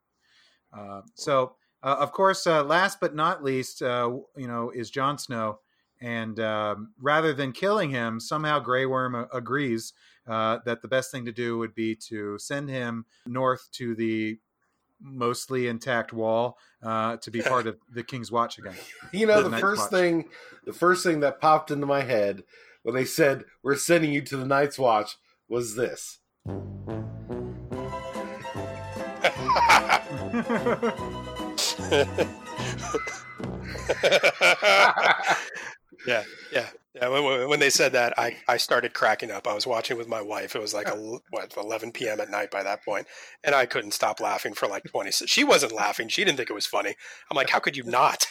Speaker 2: uh, so of course last but not least you know is Jon snow and um, rather than killing him somehow Grey Worm agrees uh, that the best thing to do would be to send him north to the mostly intact wall uh, to be part of the King's Watch again.
Speaker 1: You know,
Speaker 2: The
Speaker 1: the first
Speaker 2: Watch.
Speaker 1: thing, the first thing that popped into my head when they said we're sending you to the Night's Watch was this.
Speaker 4: yeah, yeah, yeah. When, when they said that, I, I started cracking up. I was watching with my wife. It was like a, what 11 p.m. at night by that point, and I couldn't stop laughing for like 20. se- She wasn't laughing. She didn't think it was funny. I'm like, how could you not?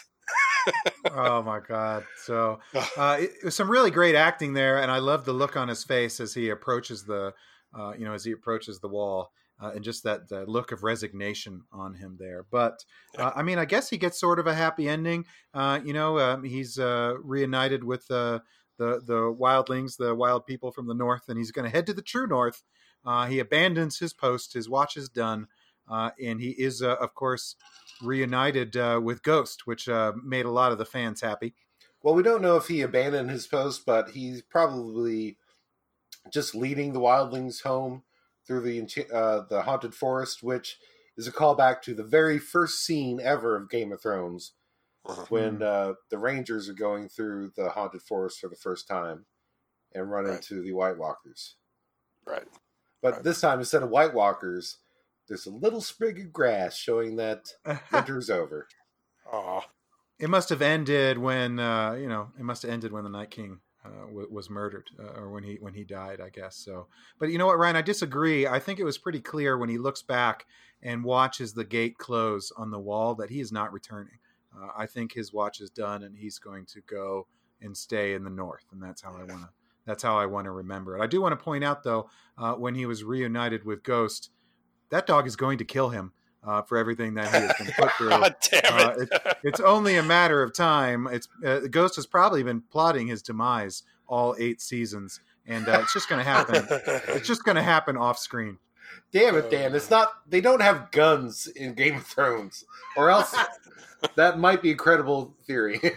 Speaker 2: oh my god! So uh, it, it was some really great acting there, and I love the look on his face as he approaches the, uh, you know, as he approaches the wall, uh, and just that uh, look of resignation on him there. But uh, I mean, I guess he gets sort of a happy ending. Uh, you know, um, he's uh, reunited with uh, the the wildlings, the wild people from the north, and he's going to head to the true north. Uh, he abandons his post; his watch is done, uh, and he is, uh, of course, reunited uh, with Ghost, which uh, made a lot of the fans happy.
Speaker 1: Well, we don't know if he abandoned his post, but he's probably just leading the wildlings home through the uh, the haunted forest, which is a callback to the very first scene ever of Game of Thrones,
Speaker 4: Mhm.
Speaker 1: when uh, the Rangers are going through the haunted forest for the first time and run
Speaker 4: Right.
Speaker 1: into the White Walkers.
Speaker 4: Right.
Speaker 1: But
Speaker 4: Right.
Speaker 1: this time, instead of White Walkers, there's a little sprig of grass showing that winter's over.
Speaker 4: Aw.
Speaker 2: It must have ended when uh, you know. It must have ended when the Night King uh, w- was murdered, uh, or when he when he died, I guess. So, but you know what, Ryan? I disagree. I think it was pretty clear when he looks back and watches the gate close on the wall that he is not returning. Uh, I think his watch is done, and he's going to go and stay in the north, and that's how I want to. That's how I want to remember it. I do want to point out, though, uh, when he was reunited with Ghost, that dog is going to kill him uh, for everything that he has been put through
Speaker 4: God damn
Speaker 2: Uh,
Speaker 4: it.
Speaker 2: it's only a matter of time. It's uh, Ghost has probably been plotting his demise all eight seasons, and uh, it's just going to happen. it's just going to happen off screen.
Speaker 1: Damn it, Dan! It's not. They don't have guns in Game of Thrones, or else that might be a credible theory.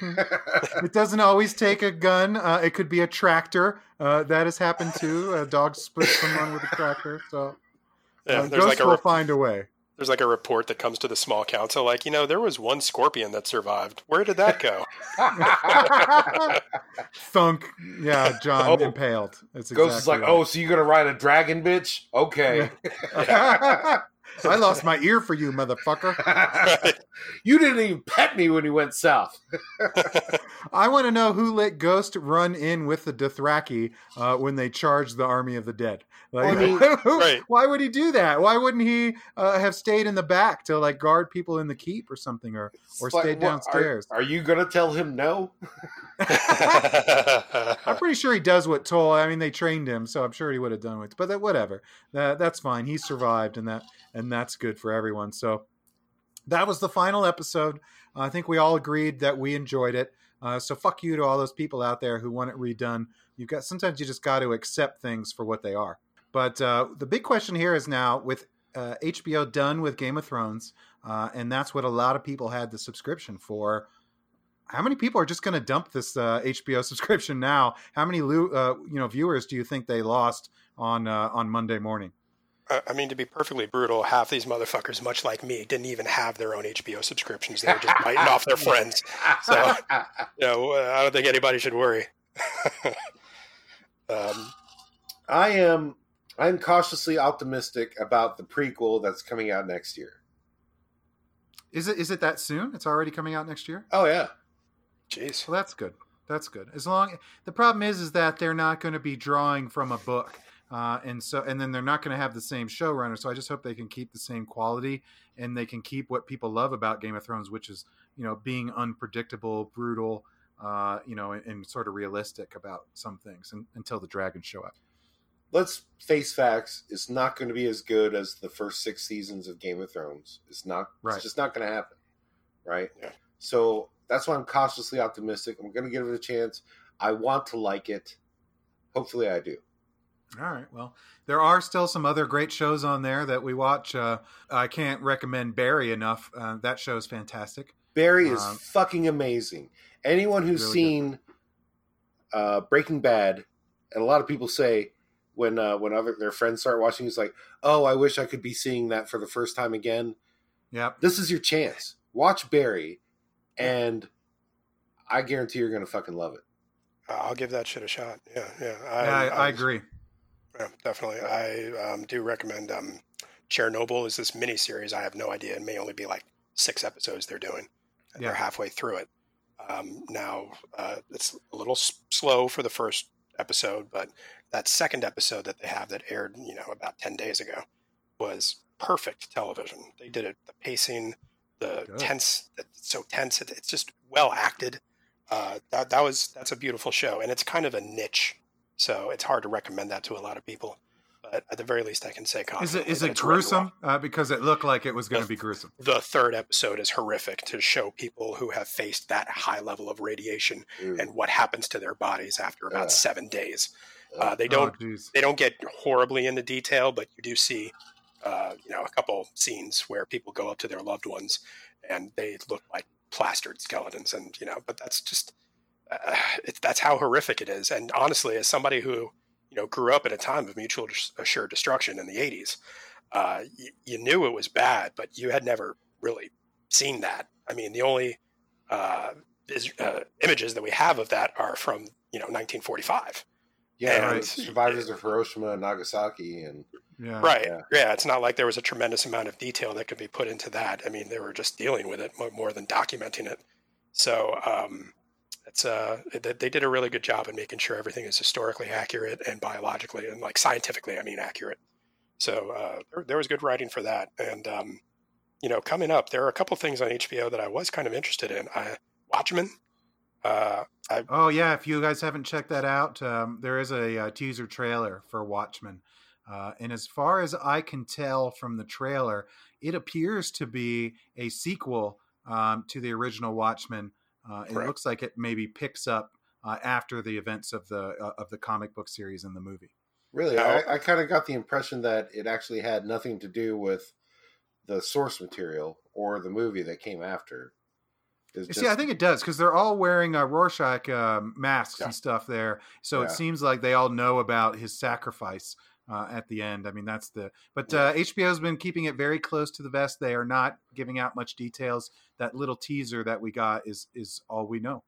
Speaker 2: It doesn't always take a gun. Uh, it could be a tractor. Uh, that has happened too. A dog split someone with a tractor. So
Speaker 4: yeah,
Speaker 2: uh,
Speaker 4: there's
Speaker 2: Ghost
Speaker 4: like a
Speaker 2: will
Speaker 4: re-
Speaker 2: find a way.
Speaker 4: There's like a report that comes to the small council, like you know there was one scorpion that survived. Where did that go?
Speaker 2: Thunk. Yeah, Jon
Speaker 1: Oh.
Speaker 2: impaled. That's exactly
Speaker 1: Ghost is like, oh,
Speaker 2: right.
Speaker 1: "Oh, so you're gonna ride a dragon, bitch? Okay."
Speaker 2: I lost my ear for you, motherfucker.
Speaker 1: you didn't even pet me when you went south.
Speaker 2: I want to know who let Ghost run in with the Dothraki uh, when they charged the army of the dead. Like,
Speaker 1: I mean-
Speaker 2: who-
Speaker 4: Right.
Speaker 2: why would he do that? Why wouldn't he uh, have stayed in the back to like guard people in the keep or something, or or
Speaker 1: It's
Speaker 2: stayed
Speaker 1: what-
Speaker 2: downstairs?
Speaker 1: Are, are you gonna tell him no?
Speaker 2: I'm pretty sure he does what Toll. I mean, they trained him, so I'm sure he would have done it. But that, whatever, that, that's fine. He survived, and that and that's good for everyone. So that was the final episode. I think we all agreed that we enjoyed it. Uh, so fuck you to all those people out there who want it redone. You got sometimes you just got to accept things for what they are. But uh, the big question here is now with uh, HBO done with Game of Thrones, uh, and that's what a lot of people had the subscription for. How many people are just going to dump this uh, HBO subscription now? How many uh, you know viewers do you think they lost on uh, on Monday morning?
Speaker 4: I I mean, to be perfectly brutal, half these motherfuckers, much like me, didn't even have their own HBO subscriptions. They were just biting off their friends. So- You know, uh, I don't think anybody should worry. um,
Speaker 1: I am. I'm cautiously optimistic about the prequel that's coming out next year.
Speaker 2: Is it is it that soon? It's already coming out next year.
Speaker 1: Oh yeah,
Speaker 4: jeez.
Speaker 2: Well, that's good. That's good. As long the problem is is that they're not going to be drawing from a book, uh, and so and then they're not going to have the same showrunner. So I just hope they can keep the same quality and they can keep what people love about Game of Thrones, which is you know being unpredictable, brutal, uh, you know, and, and sort of realistic about some things and, until the dragons show up.
Speaker 1: let's face facts. It's not going to be as good as the first six seasons of Game of Thrones. It's not.
Speaker 2: Right.
Speaker 1: It's just not going to happen. Right.
Speaker 4: Yeah.
Speaker 1: So that's why I'm cautiously optimistic. I'm going to give it a chance. I want to like it. Hopefully, I do.
Speaker 2: All right. Well, there are still some other great shows on there that we watch. Uh, I can't recommend Barry enough. Uh, that show is fantastic.
Speaker 1: Barry is
Speaker 2: Um,
Speaker 1: fucking amazing. Anyone who's
Speaker 2: Really
Speaker 1: seen uh, Breaking Bad, and a lot of people say when uh, when other their friends start watching, it's like, oh, I wish I could be seeing that for the first time again.
Speaker 2: Yep.
Speaker 1: This is your chance. Watch Barry, and I guarantee you're gonna fucking love it.
Speaker 4: I'll give that shit a shot. Yeah, yeah.
Speaker 2: Yeah, I, I agree.
Speaker 4: Yeah, definitely. I um, do recommend um, Chernobyl is this mini series. I have no idea. It may only be like six episodes they're doing,
Speaker 2: Yeah.
Speaker 4: they're halfway through it. Um, now uh, it's a little s- slow for the first episode, but that second episode that they have that aired, you know, about ten days ago, was perfect television. They did it. The pacing, the
Speaker 2: Good.
Speaker 4: tense. It's so tense. It, it's just well acted. Uh, that that was that's a beautiful show, and it's kind of a niche so it's hard to recommend that to a lot of people. But at the very least, I can say
Speaker 2: Is it is it gruesome? Uh, because it looked like it was going to be gruesome.
Speaker 4: The third episode is horrific to show people who have faced that high level of radiation
Speaker 1: Ooh.
Speaker 4: and what happens to their bodies after about
Speaker 1: Ugh.
Speaker 4: seven days. Uh, they don't
Speaker 2: Oh,
Speaker 4: they don't get horribly into detail, but you do see, uh, you know, a couple scenes where people go up to their loved ones and they look like plastered skeletons, and you know, but that's just uh, it's, that's how horrific it is. And honestly, as somebody who you know grew up at a time of mutual assured destruction in the '80s, uh, you, you knew it was bad, but you had never really seen that. I mean, the only uh, is, uh, images that we have of that are from you know 1945.
Speaker 1: Yeah,
Speaker 4: And-
Speaker 1: right. survivors of Hiroshima and Nagasaki, and
Speaker 2: Yeah.
Speaker 4: Right.
Speaker 1: Yeah.
Speaker 4: Yeah. It's not like there was a tremendous amount of detail that could be put into that. I mean, they were just dealing with it more than documenting it. So um, it's uh, they, did a really good job in making sure everything is historically accurate and biologically and like scientifically, I mean, accurate. So uh, there, there was good writing for that. And um, you know, coming up, there are a couple things on HBO that I was kind of interested in. I, Watchmen. Uh, I,
Speaker 2: Oh yeah, if you guys haven't checked that out, um, there is a, uh teaser trailer for Watchmen, uh, and as far as I can tell from the trailer, it appears to be a sequel um, to the original Watchmen. Uh, it looks like it maybe picks up uh, after the events of the uh, of the comic book series in the movie.
Speaker 1: really,
Speaker 4: No.
Speaker 1: I, I kind of got the impression that it actually had nothing to do with the source material or the movie that came after. Just,
Speaker 2: See, I think it does because they're all wearing uh, Rorschach um, masks
Speaker 4: Yeah.
Speaker 2: and stuff there, so it seems like they all know about his sacrifice uh, at the end. I mean, that's the. But uh, HBO's been keeping it very close to the vest. They are not giving out much details. That little teaser that we got is is all we know.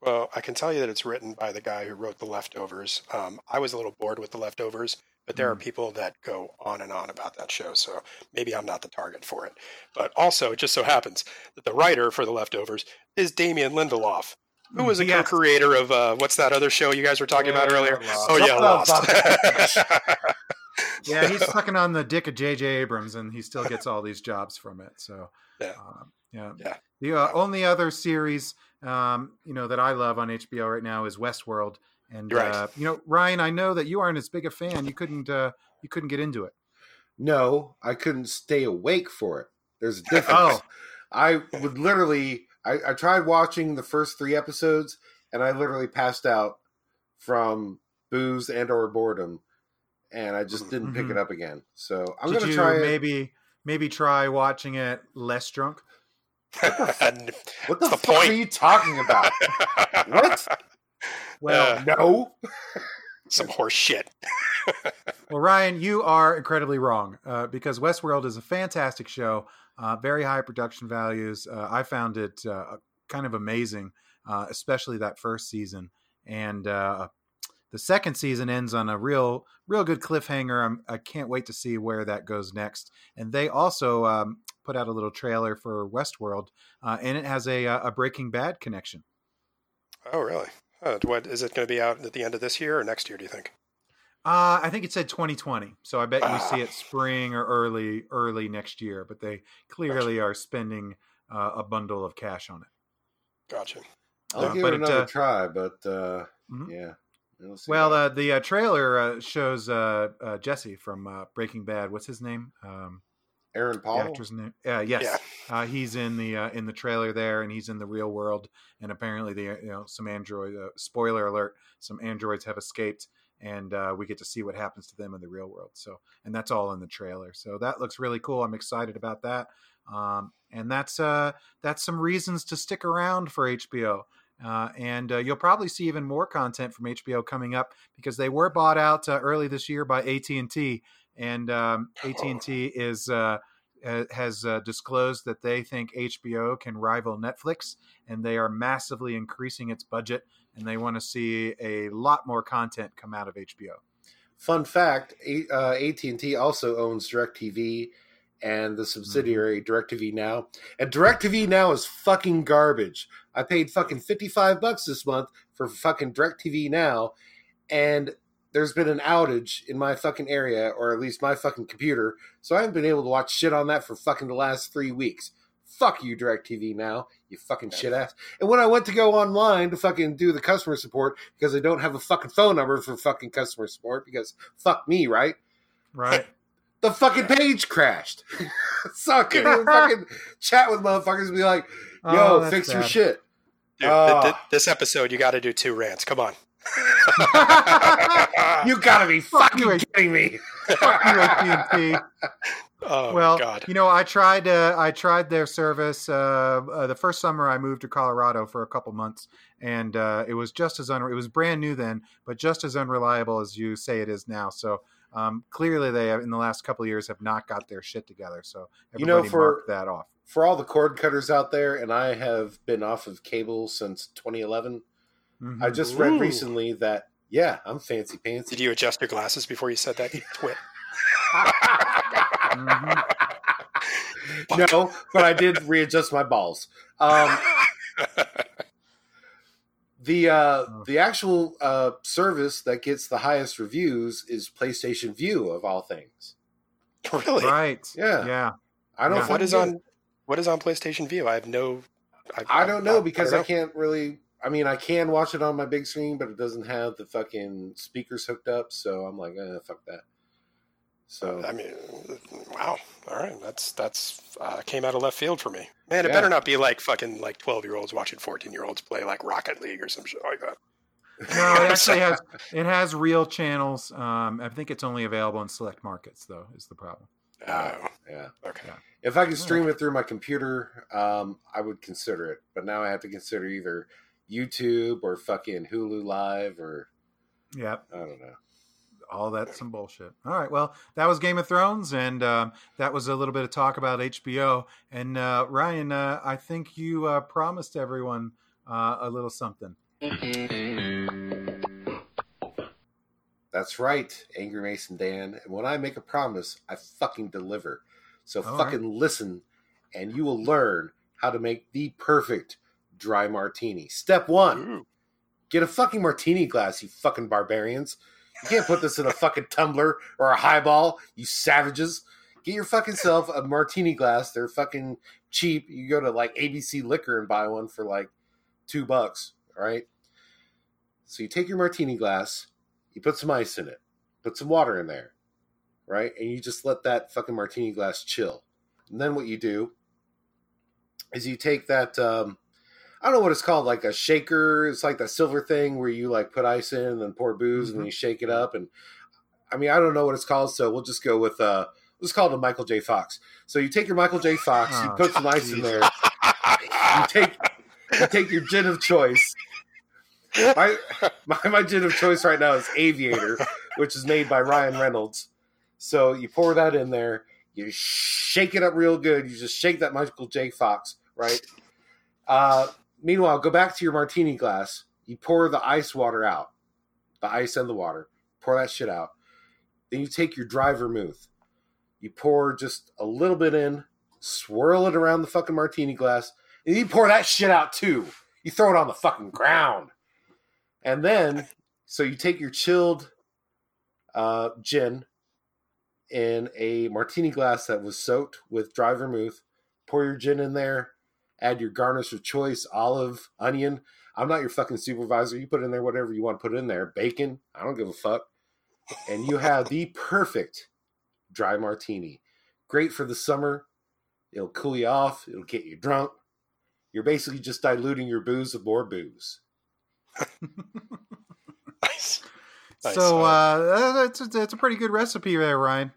Speaker 4: Well, I can tell you that it's written by the guy who wrote The Leftovers. Um, I was a little bored with The Leftovers, but there are
Speaker 2: Mm.
Speaker 4: people that go on and on about that show, so maybe I'm not the target for it. But also, it just so happens that the writer for The Leftovers is Damon Lindelof, who was a
Speaker 2: Yes.
Speaker 4: co-creator of uh, what's that other show you guys were talking about earlier?
Speaker 1: Lost.
Speaker 4: Oh yeah,
Speaker 1: Lost.
Speaker 4: Lost.
Speaker 2: Yeah, he's sucking on the dick of J.J. Abrams, and he still gets all these jobs from it. So,
Speaker 4: Yeah.
Speaker 2: um, yeah.
Speaker 4: Yeah.
Speaker 2: The uh, only other series, um, you know, that I love on HBO right now is Westworld. And
Speaker 4: You're right.
Speaker 2: uh, you know, Ryan, I know that you aren't as big a fan. You couldn't, uh, you couldn't get into it.
Speaker 1: no, I couldn't stay awake for it. There's a difference.
Speaker 2: Oh.
Speaker 1: I would literally. I, I tried watching the first three episodes, and I literally passed out from booze and or boredom, and I just didn't pick
Speaker 2: Mhm.
Speaker 1: it up again. So I'm
Speaker 2: Did
Speaker 1: gonna
Speaker 2: you
Speaker 1: try it.
Speaker 2: maybe, maybe try watching it less drunk?
Speaker 4: And-
Speaker 1: What the,
Speaker 4: the
Speaker 1: fuck
Speaker 4: point.
Speaker 1: are you talking about? what?
Speaker 2: Well,
Speaker 4: Uh,
Speaker 1: No.
Speaker 4: Some horse shit.
Speaker 2: Well, Ryan, you are incredibly wrong uh, because Westworld is a fantastic show, uh, very high production values. Uh, I found it uh, kind of amazing, uh, especially that first season. And uh, the second season ends on a real, real good cliffhanger. I'm, I can't wait to see where that goes next. And they also um, put out a little trailer for Westworld, uh, and it has a, a Breaking Bad connection.
Speaker 4: Oh, really? Uh, what is it going to be out at the end of this year or next year? Do you think?
Speaker 2: Uh, I think it said 2020, so I bet you see
Speaker 4: Ah.
Speaker 2: it spring or early early next year. But they clearly are spending uh, a bundle of cash on it.
Speaker 4: Gotcha.
Speaker 1: I'll
Speaker 2: Yeah,
Speaker 1: give
Speaker 2: but
Speaker 1: it
Speaker 2: it,
Speaker 1: another
Speaker 2: uh,
Speaker 1: try, but uh,
Speaker 2: Mhm.
Speaker 1: yeah. We'll
Speaker 2: uh, the uh, trailer uh, shows uh, uh, Jesse from uh, Breaking Bad. What's his name? Um.
Speaker 1: Aaron Paul.
Speaker 2: actor's name? Uh, yes, uh, he's in the uh, in the trailer there, and he's in the real world. And apparently, the you know some android. Uh, spoiler alert: some androids have escaped, and uh, we get to see what happens to them in the real world. So, and that's all in the trailer. So that looks really cool. I'm excited about that. Um, and that's uh, that's some reasons to stick around for HBO. Uh, and uh, you'll probably see even more content from HBO coming up because they were bought out uh, early this year by AT and T, and um, AT and T is uh, has uh, disclosed that they think HBO can rival Netflix, and they are massively increasing its budget, and they want to see a lot more content come out of HBO.
Speaker 1: Fun fact: uh, AT&T also owns DirecTV and the subsidiary
Speaker 2: Mm-hmm.
Speaker 1: DirecTV Now. And DirecTV Now is fucking garbage. I paid fucking fifty-five bucks this month for fucking DirecTV Now, and there's been an outage in my fucking area, or at least my fucking computer, so I haven't been able to watch shit on that for fucking the last three weeks. Fuck you, DirecTV Now, you fucking shit ass. And when I went to go online to fucking do the customer support because I don't have a fucking phone number for fucking customer support because fuck me, right?
Speaker 2: Right?
Speaker 1: The fucking page crashed. so I couldn't even fucking chat with motherfuckers and be like,
Speaker 2: Oh,
Speaker 1: yo,
Speaker 2: that's
Speaker 1: fix your shit.
Speaker 4: Dude,
Speaker 1: Ah.
Speaker 4: th- th- this episode, you got to do two rants. Come on.
Speaker 1: You gotta be fucking
Speaker 2: you,
Speaker 1: kidding me.
Speaker 2: Fuck you, AT&T.
Speaker 4: Oh
Speaker 2: well,
Speaker 4: God.
Speaker 2: you know, I tried. Uh, I tried their service uh, uh, the first summer I moved to Colorado for a couple months, and uh, it was just as un- it was brand new then, but just as unreliable as you say it is now. So um, clearly, they have, in the last couple of years have not got their shit together. So
Speaker 1: You know,
Speaker 2: everybody
Speaker 1: for-
Speaker 2: mark that off.
Speaker 1: For all the cord cutters out there, and I have been off of cable since 2011.
Speaker 2: Mhm.
Speaker 1: I just read
Speaker 4: Ooh.
Speaker 1: recently that yeah, I'm fancy pants.
Speaker 4: Did you adjust your glasses before you said that? You twit.
Speaker 2: Mhm.
Speaker 1: no, but I did readjust my balls. Um, the uh, the actual uh, service that gets the highest reviews is PlayStation Vue of all things.
Speaker 4: really?
Speaker 2: right.
Speaker 1: Yeah.
Speaker 2: Yeah.
Speaker 1: I don't.
Speaker 2: Yeah.
Speaker 4: What
Speaker 1: fucking
Speaker 4: is
Speaker 1: get
Speaker 4: on
Speaker 1: it.
Speaker 4: What is on PlayStation Vue? I have no.
Speaker 1: I I don't know because I,
Speaker 4: don't know.
Speaker 1: can't really. I mean, I can watch it on my big screen, but it doesn't have the fucking speakers hooked up. So I'm like, eh, fuck that. So
Speaker 4: I mean, wow. All right, that's that's uh, came out of left field for me. Man, it
Speaker 1: Yeah.
Speaker 4: better not be like fucking like twelve year olds watching fourteen year olds play like Rocket League or some shit like that.
Speaker 2: No, it actually has it has real channels. Um, I think it's only available in select markets, though. Is the problem?
Speaker 4: Oh,
Speaker 1: yeah.
Speaker 4: okay.
Speaker 1: If I could stream it through my computer, um, I would consider it. But now I have to consider either YouTube or fucking Hulu Live or
Speaker 2: Yep.
Speaker 1: I don't know.
Speaker 2: all that's some bullshit. All right, well, that was Game of Thrones, and um, that was a little bit of talk about HBO. And uh, Ryan, uh, I think you uh, promised everyone uh, a little something.
Speaker 1: That's right, Angry Mason Dan. And when I make a promise, I fucking deliver. So
Speaker 2: All
Speaker 1: fucking listen, and you will learn how to make the perfect dry martini. Step one:
Speaker 4: Ooh.
Speaker 1: get a fucking martini glass, you fucking barbarians. You can't put this in a fucking tumbler or a highball, you savages. Get your fucking self a martini glass. They're fucking cheap. You go to like ABC Liquor and buy one for like two bucks, all right? So you take your martini glass, you put some ice in it, put some water in there, right? And you just let that fucking martini glass chill. And then what you do is you take that um I don't know what it's called, like a shaker. It's like that silver thing where you like put ice in and then pour booze and then you shake it up. And I mean, I don't know what it's called, so we'll just go with uh let's call it a Michael J. Fox. So you take your Michael J. Fox, you
Speaker 2: Oh,
Speaker 1: put some ice in there, you take you take your gin of choice. My, my my gin of choice right now is Aviator, which is made by Ryan Reynolds. So you pour that in there, you shake it up real good. You just shake that Michael J. Fox, right? Uh, meanwhile, go back to your martini glass. You pour the ice water out, the ice and the water. Pour that shit out. Then you take your dry vermouth. You pour just a little bit in, swirl it around the fucking martini glass, and you pour that shit out too. You throw it on the fucking ground. And then, so you take your chilled uh, gin in a martini glass that was soaked with dry vermouth, pour your gin in there, add your garnish of choice, olive, onion. I'm not your fucking supervisor. You put in there whatever you want to put in there. Bacon, I don't give a fuck. And you have the perfect dry martini. Great for the summer. It'll cool you off, it'll get you drunk. You're basically just diluting your booze with more booze.
Speaker 4: Nice. Nice.
Speaker 2: So
Speaker 4: Uh,
Speaker 2: that's a, that's a pretty good recipe there, Ryan.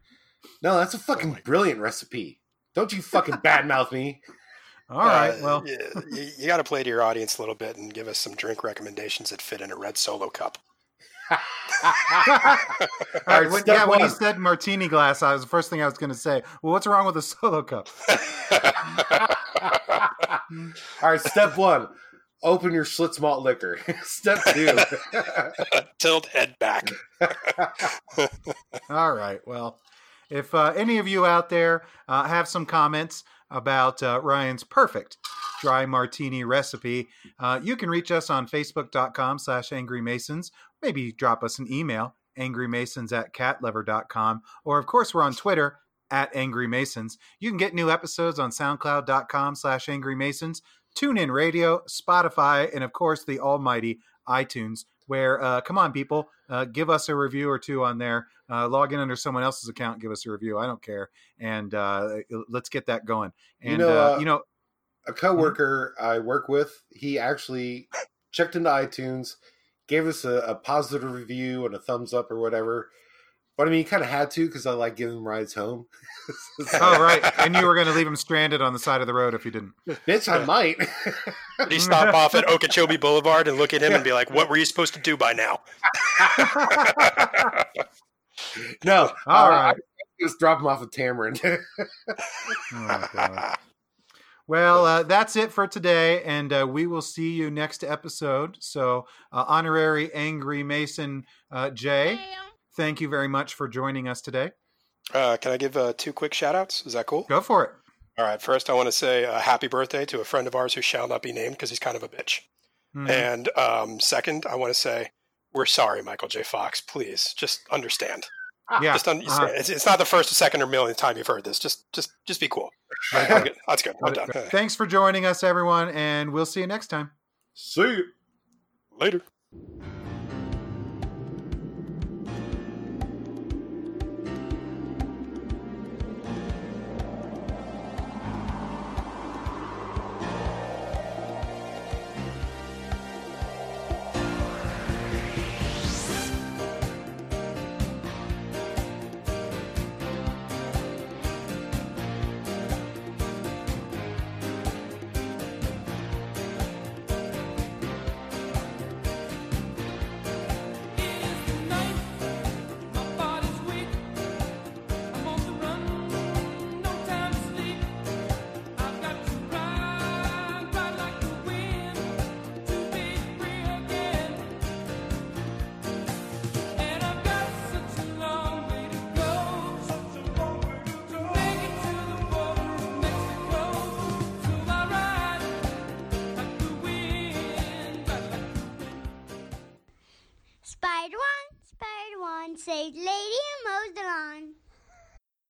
Speaker 1: No, that's a fucking brilliant recipe. Don't you fucking badmouth me.
Speaker 2: All right,
Speaker 4: Uh,
Speaker 2: well,
Speaker 4: you, you got to play to your audience a little bit and give us some drink recommendations that fit in a red solo cup.
Speaker 1: All
Speaker 2: All
Speaker 1: right,
Speaker 2: right, when,
Speaker 1: step
Speaker 2: yeah, when he said martini glass, I was the first thing I was going to say. Well, what's wrong with a solo cup?
Speaker 1: All right, step one, open your Schlitz malt liquor. step two,
Speaker 4: Tilt head back.
Speaker 2: All right. Well, if uh, any of you out there uh, have some comments about uh, Ryan's perfect dry martini recipe, uh, you can reach us on facebook.com slash angry masons. Maybe drop us an email, angrymasons at catlever.com. Or, of course, we're on Twitter at angry masons. You can get new episodes on soundcloud.com slash angry masons, TuneIn Radio, Spotify, and, of course, the almighty iTunes, where, uh, come on, people, uh, give us a review or two on there. Uh, log in under someone else's account, give us a review. I don't care, and uh, let's get that going. And
Speaker 1: You know,
Speaker 2: uh,
Speaker 1: uh,
Speaker 2: you know,
Speaker 1: a coworker I work with, he actually checked into iTunes, gave us a, a positive review and a thumbs up or whatever But I mean, you kind of had to because I like giving him rides home.
Speaker 2: Oh, right. And you were going to leave him stranded on the side of the road if you didn't.
Speaker 1: Bitch, I might.
Speaker 4: Did he stop off at Okeechobee Boulevard and look at him and be like, "What were you supposed to do by now?"
Speaker 1: no.
Speaker 2: All
Speaker 1: uh,
Speaker 2: right.
Speaker 1: I just drop him off at Tamarind.
Speaker 2: Oh, my God. Well, uh, that's it for today, and uh, we will see you next episode. So, uh, honorary Angry Mason uh, Jay, thank you very much for joining us today.
Speaker 4: Uh, can I give uh, two quick shout outs? Is that cool?
Speaker 2: Go for it.
Speaker 4: All right. First, I want to say uh, happy birthday to a friend of ours who shall not be named because he's kind of a bitch.
Speaker 2: Mhm.
Speaker 4: And um, second, I want to say we're sorry, Michael J. Fox. Please, just understand.
Speaker 2: yeah,
Speaker 4: Just understand.
Speaker 2: uh-huh.
Speaker 4: It's, it's not the first, or second, or millionth time you've heard this. Just, just, just be cool. I'm good. That's good. I'm done.
Speaker 2: Thanks for joining us, everyone, and we'll see you next time.
Speaker 1: See you.
Speaker 4: Later.